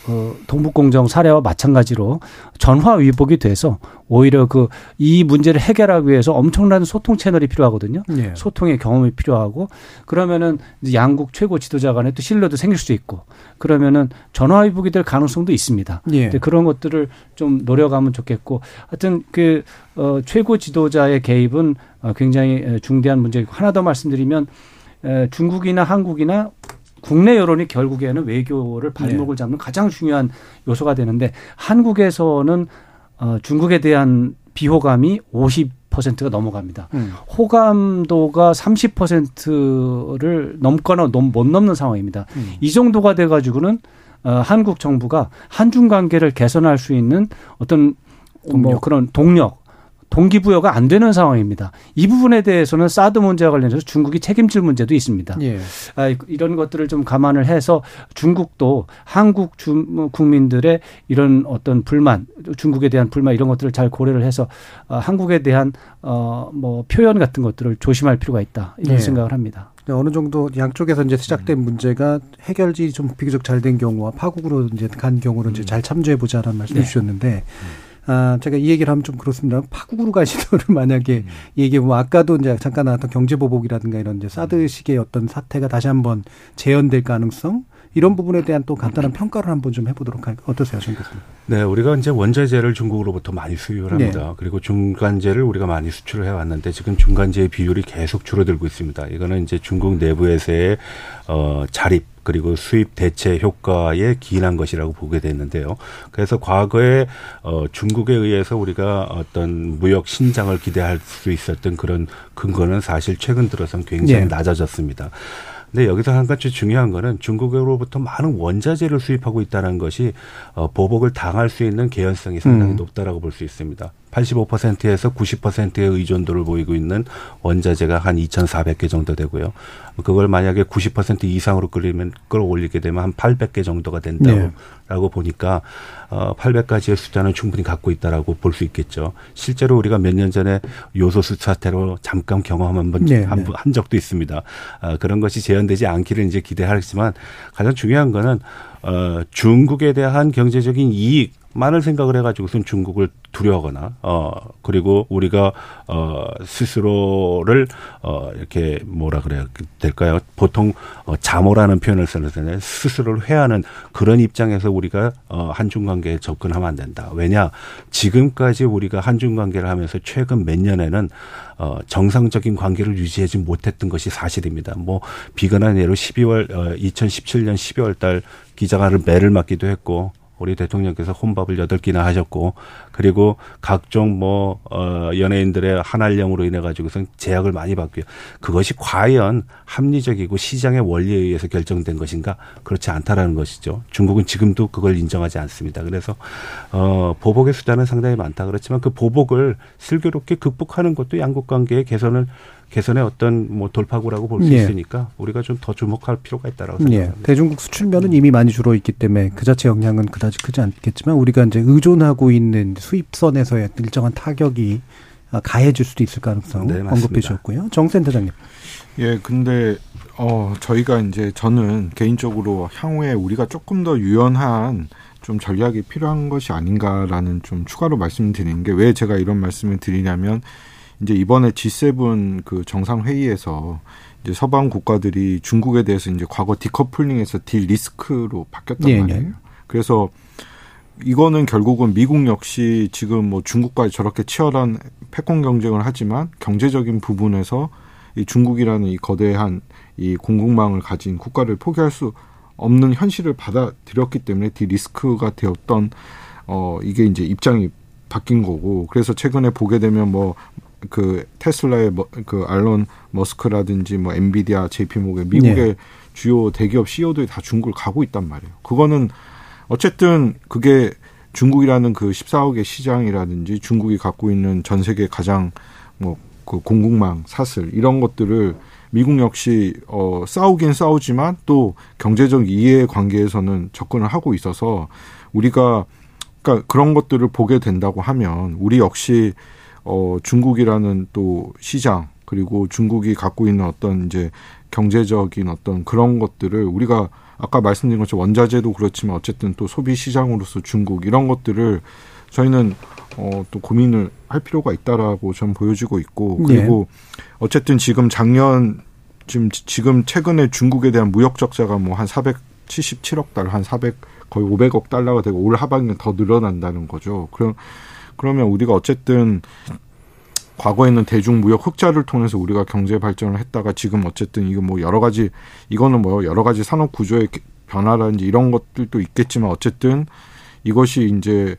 S7: 어, 동북공정 사례와 마찬가지로 전화 위복이 돼서 오히려 그 이 문제를 해결하기 위해서 엄청난 소통 채널이 필요하거든요.
S5: 예.
S7: 소통의 경험이 필요하고 그러면은 양국 최고 지도자 간에 또 신뢰도 생길 수 있고 그러면은 전화 위복이 될 가능성도 있습니다.
S5: 예.
S7: 근데 그런 것들을 좀 노려가면 좋겠고 하여튼 그 어, 최고 지도자의 개입은 어, 굉장히 에, 중대한 문제이고 하나 더 말씀드리면 에, 중국이나 한국이나 국내 여론이 결국에는 외교를 발목을 잡는 가장 중요한 요소가 되는데 한국에서는 어, 중국에 대한 비호감이 50%가 넘어갑니다.
S5: 음.
S7: 호감도가 30%를 넘거나 넘, 못 넘는 상황입니다.
S5: 음.
S7: 이 정도가 돼 가지고는 어, 한국 정부가 한중 관계를 개선할 수 있는 어떤 뭐
S5: 동력.
S7: 그런 동력, 동기부여가 안 되는 상황입니다. 이 부분에 대해서는 사드 문제와 관련해서 중국이 책임질 문제도 있습니다.
S5: 예.
S7: 아, 이런 것들을 좀 감안을 해서 중국도 한국 주, 국민들의 이런 어떤 불만, 중국에 대한 불만 이런 것들을 잘 고려를 해서 어, 한국에 대한 어, 뭐 표현 같은 것들을 조심할 필요가 있다 이런
S5: 예.
S7: 생각을 합니다.
S5: 어느 정도 양쪽에서 이제 시작된 문제가 해결이 좀 비교적 잘 된 경우와 파국으로 이제 간 경우를 이제 잘 참조해 보자라는 말씀 해
S7: 네.
S5: 주셨는데 아, 제가 이 얘기를 하면 좀 그렇습니다. 파국으로 간 시도를 (laughs) 만약에 얘기해 보면 아까도 이제 잠깐 나왔던 경제보복이라든가 이런 이제 사드식의 어떤 사태가 다시 한번 재현될 가능성 이런 부분에 대한 또 간단한 평가를 한번 좀 해보도록 할까요? 어떠세요, 정 교수님?
S8: 네, 우리가 이제 원자재를 중국으로부터 많이 수입을 합니다.
S5: 네.
S8: 그리고 중간재를 우리가 많이 수출을 해왔는데 지금 중간재의 비율이 계속 줄어들고 있습니다. 이거는 이제 중국 내부에서의 어, 자립 그리고 수입 대체 효과에 기인한 것이라고 보게 됐는데요. 그래서 과거에 어, 중국에 의해서 우리가 어떤 무역 신장을 기대할 수 있었던 그런 근거는 사실 최근 들어선 굉장히
S5: 네.
S8: 낮아졌습니다. 근데 여기서 한 가지 중요한 거는 중국으로부터 많은 원자재를 수입하고 있다는 것이 어, 보복을 당할 수 있는 개연성이 상당히
S5: 음.
S8: 높다라고 볼 수 있습니다. 85%에서 90%의 의존도를 보이고 있는 원자재가 한 2,400개 정도 되고요. 그걸 만약에 90% 이상으로 끌리면 끌어올리게 되면 한 800개 정도가 된다고
S5: 네.
S8: 라고 보니까 어 800가지의 숫자는 충분히 갖고 있다라고 볼 수 있겠죠. 실제로 우리가 몇 년 전에 요소수 사태로 잠깐 경험 한번
S5: 네,
S8: 한,
S5: 네.
S8: 한 적도 있습니다. 아, 그런 것이 재현되지 않기를 이제 기대하지만 가장 중요한 거는 어, 중국에 대한 경제적인 이익 많은 생각을 해가지고선 중국을 두려워하거나 어 그리고 우리가 어 스스로를 어 이렇게 뭐라 그래야 될까요? 보통 어 자모라는 표현을 쓰는데 스스로를 회하는 그런 입장에서 우리가 어 한중 관계에 접근하면 안 된다. 왜냐 지금까지 우리가 한중 관계를 하면서 최근 몇 년에는 어 정상적인 관계를 유지하지 못했던 것이 사실입니다. 뭐 비근한 예로 12월 어 2017년 12월 달 기자가를 매를 맞기도 했고 우리 대통령께서 혼밥을 여덟 끼나 하셨고 그리고 각종 뭐 어, 연예인들의 한알령으로 인해 가지고선 제약을 많이 받고요. 그것이 과연 합리적이고 시장의 원리에 의해서 결정된 것인가 그렇지 않다라는 것이죠. 중국은 지금도 그걸 인정하지 않습니다. 그래서 어, 보복의 수단은 상당히 많다 그렇지만 그 보복을 슬기롭게 극복하는 것도 양국 관계의 개선을 개선의 어떤 뭐 돌파구라고 볼수 예. 있으니까 우리가 좀 더 주목할 필요가 있다라고 예. 생각합니다.
S5: 예. 대중국 수출면은 이미 많이 줄어 있기 때문에 그 자체 영향은 그다지 크지 않겠지만 우리가 이제 의존하고 있는 수입선에서의 일정한 타격이 가해질 수도 있을 가능성 네, 언급해 주셨고요. 정 센터장님.
S9: 예, 근데 어 저희가 이제 저는 개인적으로 향후에 우리가 조금 더 유연한 좀 전략이 필요한 것이 아닌가라는 좀 추가로 말씀드리는 게 왜 제가 이런 말씀을 드리냐면 이제 이번에 G7 그 정상회의에서 이제 서방 국가들이 중국에 대해서 이제 과거 디커플링에서 딜 리스크로 바뀌었단 예, 말이에요. 예. 그래서 이거는 결국은 미국 역시 지금 뭐 중국과 저렇게 치열한 패권 경쟁을 하지만 경제적인 부분에서 이 중국이라는 이 거대한 이 공급망을 가진 국가를 포기할 수 없는 현실을 받아들였기 때문에 디 리스크가 되었던 어 이게 이제 입장이 바뀐 거고 그래서 최근에 보게 되면 뭐 그 테슬라의 뭐, 그 알론 머스크라든지 뭐 엔비디아, 제이피모게 미국의 네. 주요 대기업 CEO들이 다 중국을 가고 있단 말이에요. 그거는 어쨌든 그게 중국이라는 그 14억의 시장이라든지 중국이 갖고 있는 전 세계 가장 뭐 그 공국망 사슬 이런 것들을 미국 역시 어 싸우긴 싸우지만 또 경제적 이해 관계에서는 접근을 하고 있어서 우리가 그러니까 그런 것들을 보게 된다고 하면 우리 역시 어, 중국이라는 또 시장 그리고 중국이 갖고 있는 어떤 이제 경제적인 어떤 그런 것들을 우리가 아까 말씀드린 것처럼 원자재도 그렇지만 어쨌든 또 소비 시장으로서 중국 이런 것들을 저희는 어, 또 고민을 할 필요가 있다라고 전 보여지고 있고 그리고 네. 어쨌든 지금 작년 지금 지금 최근에 중국에 대한 무역 적자가 뭐 한 477억 달러 한 400 거의 500억 달러가 되고 올 하반기는 더 늘어난다는 거죠. 그럼 그러면 우리가 어쨌든 과거에는 대중무역 흑자를 통해서 우리가 경제 발전을 했다가 지금 어쨌든 이거 뭐 여러 가지 이거는 뭐 여러 가지 산업 구조의 변화라든지 이런 것들도 있겠지만 어쨌든 이것이 이제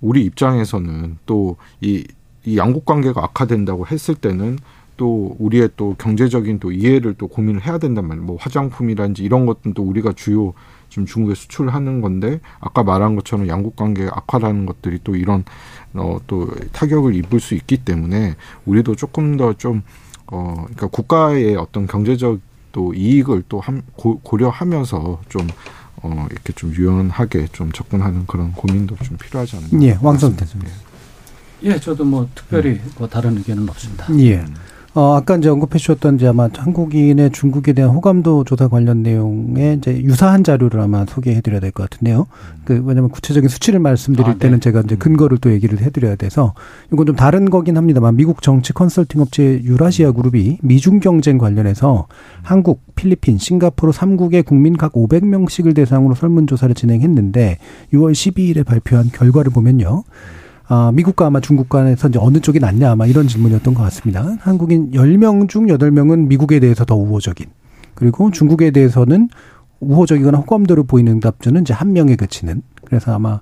S9: 우리 입장에서는 또이 이 양국 관계가 악화된다고 했을 때는 또 우리의 또 경제적인 또 이해를 또 고민을 해야 된단 말이에요. 뭐 화장품이라든지 이런 것들도 우리가 주요 지금 중국에 수출하는 건데 아까 말한 것처럼 양국 관계 악화라는 것들이 또 이런 어, 또 타격을 입을 수 있기 때문에 우리도 조금 더 좀 어, 그러니까 국가의 어떤 경제적 또 이익을 또 함, 고, 고려하면서 좀 어, 이렇게 좀 유연하게 좀 접근하는 그런 고민도 좀 필요하지 않나.
S5: 예, 왕성 대표님.
S7: 예, 저도 뭐 특별히 음. 뭐 다른 의견은 없습니다.
S5: 예. 음. 어, 아까 이제 언급해 주셨던 이제 아마 한국인의 중국에 대한 호감도 조사 관련 내용에 이제 유사한 자료를 아마 소개해 드려야 될 것 같은데요. 음. 그, 왜냐면 구체적인 수치를 말씀드릴 아, 네. 때는 제가 이제 음. 근거를 또 얘기를 해 드려야 돼서 이건 좀 다른 거긴 합니다만 미국 정치 컨설팅 업체 유라시아 그룹이 미중 경쟁 관련해서 한국, 필리핀, 싱가포르 3국의 국민 각 500명씩을 대상으로 설문조사를 진행했는데 6월 12일에 발표한 결과를 보면요. 아, 미국과 아마 중국 간에서 이제 어느 쪽이 낫냐 아마 이런 질문이었던 것 같습니다. 한국인 10명 중 8명은 미국에 대해서 더 우호적인 그리고 중국에 대해서는 우호적이거나 호감도를 보이는 답변은 이제 한 명에 그치는 그래서 아마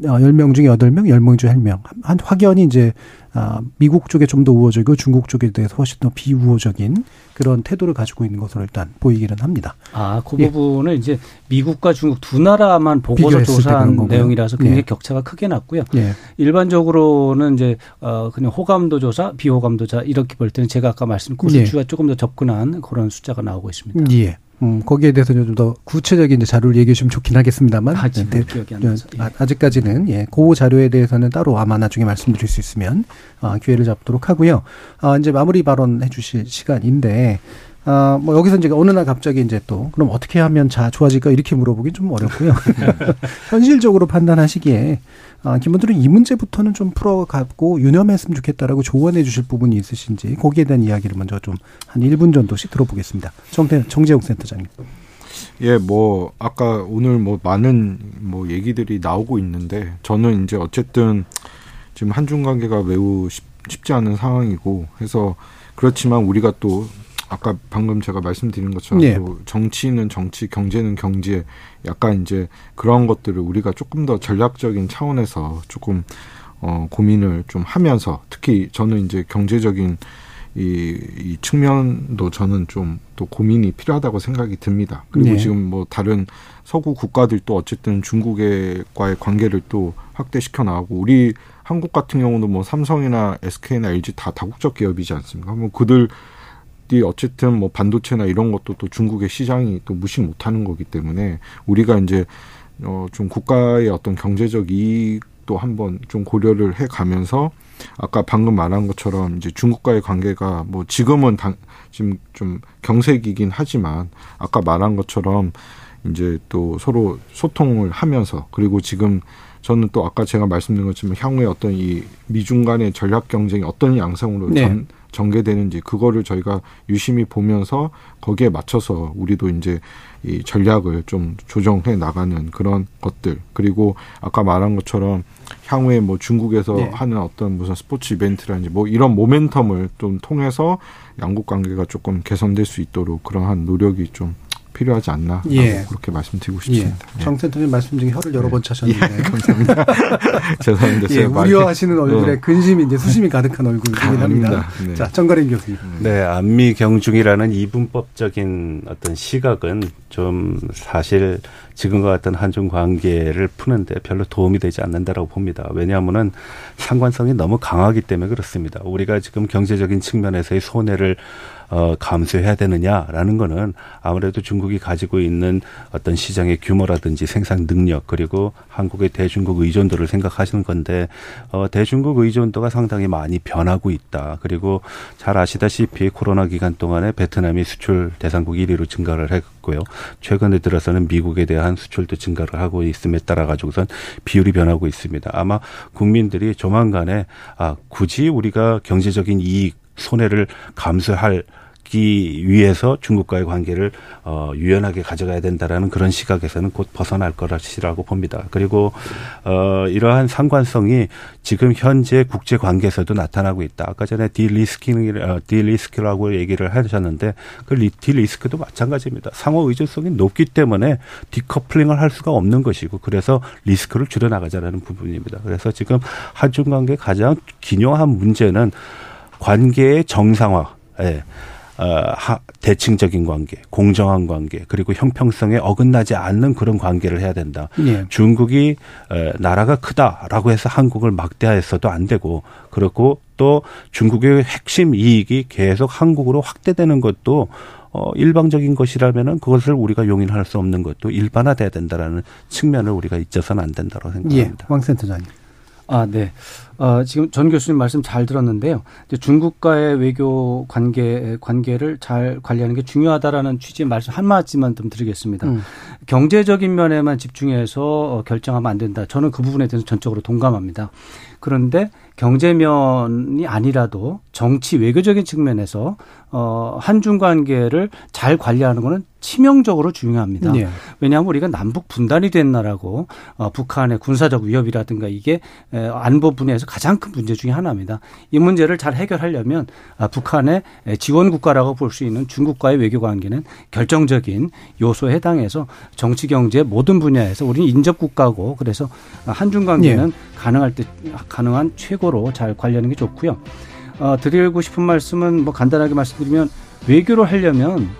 S5: 10, 어, 10명 중에 8명, 10명 중에 1명. 한 확연히 이제 아, 미국 쪽에 좀 더 우호적이고 중국 쪽에 대해서 훨씬 더 비우호적인 그런 태도를 가지고 있는 것으로 일단 보이기는 합니다.
S7: 아, 그 예. 부분은 이제 미국과 중국 두 나라만 보고서 조사한 내용이라서 굉장히 예. 격차가 크게 났고요. 예. 일반적으로는 이제 어 그냥 호감도 조사, 비호감도 조사 이렇게 볼 때는 제가 아까 말씀 예. 조금 더 접근한 그런 숫자가 나오고 있습니다.
S5: 예. 음, 거기에 대해서 좀 더 구체적인 이제 자료를 얘기해 주시면 좋긴 하겠습니다만.
S7: 아, 네, 나서.
S5: 예. 아직까지는, 예, 그 자료에 대해서는 따로 아마 나중에 말씀드릴 수 있으면, 아, 기회를 잡도록 하고요. 아, 이제 마무리 발언 해 주실 시간인데, 아, 뭐 여기서 이제 어느 날 갑자기 이제 또 그럼 어떻게 하면 자 좋아질까 이렇게 물어보기 좀 어렵고요. (laughs) (laughs) 현실적으로 판단하시기에 아, 기본적으로 이 문제부터는 좀 풀어가고 유념했으면 좋겠다라고 조언해 주실 부분이 있으신지 거기에 대한 이야기를 먼저 좀한 1분 정도씩 들어보겠습니다. 정태, 정재용 센터장님.
S9: 예, 뭐 아까 오늘 뭐 많은 뭐 얘기들이 나오고 있는데 저는 이제 어쨌든 지금 한중 관계가 매우 쉽, 쉽지 않은 상황이고 해서 그렇지만 우리가 또 아까 방금 제가 말씀드린 것처럼 예. 정치는 정치, 경제는 경제, 약간 이제 그런 것들을 우리가 조금 더 전략적인 차원에서 조금 어 고민을 좀 하면서 특히 저는 이제 경제적인 이, 이 측면도 저는 좀 또 고민이 필요하다고 생각이 듭니다. 그리고 네. 지금 뭐 다른 서구 국가들도 어쨌든 중국과의 관계를 또 확대시켜 나가고 우리 한국 같은 경우도 뭐 삼성이나 SK나 LG 다 다국적 기업이지 않습니까? 뭐 그들 어쨌든 뭐 반도체나 이런 것도 또 중국의 시장이 또 무시 못하는 거기 때문에 우리가 이제 어좀 국가의 어떤 경제적 이익도 한번 좀 고려를 해 가면서 아까 방금 말한 것처럼 이제 중국과의 관계가 뭐 지금은 당, 지금 좀 경색이긴 하지만 아까 말한 것처럼 이제 또 서로 소통을 하면서 그리고 지금 저는 또 아까 제가 말씀드린 것처럼 향후에 어떤 이 미중 간의 전략 경쟁이 어떤 양상으로 네. 전, 전개되는지 그거를 저희가 유심히 보면서 거기에 맞춰서 우리도 이제 이 전략을 좀 조정해 나가는 그런 것들 그리고 아까 말한 것처럼 향후에 뭐 중국에서 네. 하는 어떤 무슨 스포츠 이벤트라든지 뭐 이런 모멘텀을 좀 통해서 양국 관계가 조금 개선될 수 있도록 그러한 노력이 좀 필요하지 않나 예. 그렇게 말씀드리고 예. 싶습니다.
S5: 예. 정 센터님 말씀 중에 혀를 여러 번 예. 차셨는데
S9: 예, (laughs) 감사합니다. (laughs) 죄송합니다.
S5: 예, 우려하시는 얼굴에 어. 근심이 이제 수심이 가득한 얼굴이긴 합니다. 네. 자, 정가림 교수님.
S8: 네, 안미 경중이라는 이분법적인 어떤 시각은 좀 사실 지금과 같은 한중 관계를 푸는데 별로 도움이 되지 않는다라고 봅니다. 왜냐하면은 상관성이 너무 강하기 때문에 그렇습니다. 우리가 지금 경제적인 측면에서의 손해를 어, 감수해야 되느냐라는 거는 아무래도 중국이 가지고 있는 어떤 시장의 규모라든지 생산 능력 그리고 한국의 대중국 의존도를 생각하시는 건데 어, 대중국 의존도가 상당히 많이 변하고 있다. 그리고 잘 아시다시피 코로나 기간 동안에 베트남이 수출 대상국 1위로 증가를 했고요. 최근에 들어서는 미국에 대한 수출도 증가를 하고 있음에 따라 가지고선 비율이 변하고 있습니다. 아마 국민들이 조만간에 아 굳이 우리가 경제적인 이익 손해를 감수할 막기 위해서 중국과의 관계를 어, 유연하게 가져가야 된다라는 그런 시각에서는 곧 벗어날 거라시라고 봅니다. 그리고 어, 이러한 상관성이 지금 현재 국제 관계에서도 나타나고 있다. 아까 전에 디리스킹, 어, 디리스크라고 얘기를 하셨는데 그 디리스크도 마찬가지입니다. 상호 의존성이 높기 때문에 디커플링을 할 수가 없는 것이고 그래서 리스크를 줄여나가자라는 부분입니다. 그래서 지금 한중 관계 가장 기묘한 문제는 관계의 정상화. 예. 어, 하, 대칭적인 관계, 공정한 관계, 그리고 형평성에 어긋나지 않는 그런 관계를 해야 된다. 예. 중국이 에, 나라가 크다라고 해서 한국을 막대하였어도 안 되고, 그렇고 또 중국의 핵심 이익이 계속 한국으로 확대되는 것도 어, 일방적인 것이라면은 그것을 우리가 용인할 수 없는 것도 일반화돼야 된다라는 측면을 우리가 잊어서는 안 된다고 생각합니다.
S5: 예, 왕 센터장님.
S7: 아, 네. 어, 지금 전 교수님 말씀 잘 들었는데요. 중국과의 외교 관계, 관계를 잘 관리하는 게 중요하다라는 취지의 말씀 한마디만 좀 드리겠습니다. 음. 경제적인 면에만 집중해서 어, 결정하면 안 된다. 저는 그 부분에 대해서 전적으로 동감합니다. 그런데 경제면이 아니라도 정치 외교적인 측면에서 어 한중 관계를 잘 관리하는 거는 치명적으로 중요합니다. 네. 왜냐하면 우리가 남북 분단이 된 나라고 어 북한의 군사적 위협이라든가 이게 안보 분야에서 가장 큰 문제 중의 하나입니다. 이 문제를 잘 해결하려면 아 북한의 지원 국가라고 볼 수 있는 중국과의 외교 관계는 결정적인 요소에 해당해서 정치 경제 모든 분야에서 우리는 인접 국가고 그래서 한중 관계는 네. 가능할 때 가능한 최고로 잘 관리하는 게 좋고요. 어, 드리고 싶은 말씀은 뭐 간단하게 말씀드리면 외교를 하려면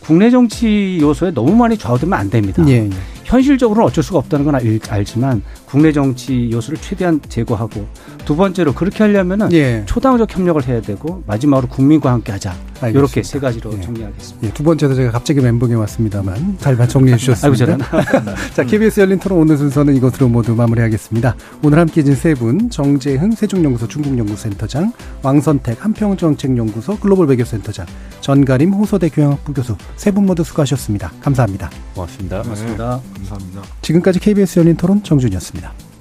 S7: 국내 정치 요소에 너무 많이 좌우되면 안 됩니다. 예, 예. 현실적으로는 어쩔 수가 없다는 건 알, 알지만 국내 정치 요소를 최대한 제거하고 두 번째로 그렇게 하려면은 예. 초당적 협력을 해야 되고 마지막으로 국민과 함께 하자. 알겠습니다. 이렇게 세 가지로 예. 정리하겠습니다.
S5: 예, 두 번째도 제가 갑자기 멘붕에 왔습니다만 잘 정리해 주셨습니다. (laughs) 자, KBS 열린 토론 오늘 순서는 이것으로 모두 마무리하겠습니다. 오늘 함께 해준 세 분, 정재흥 세종연구소 중국연구센터장, 왕선택 한평정책연구소 글로벌 외교센터장, 전가림 호소대 교양학부 교수 세 분 모두 수고하셨습니다. 감사합니다.
S8: 고맙습니다.
S7: 고맙습니다.
S9: 네, 감사합니다.
S5: 지금까지 KBS 열린 토론 정준이었습니다.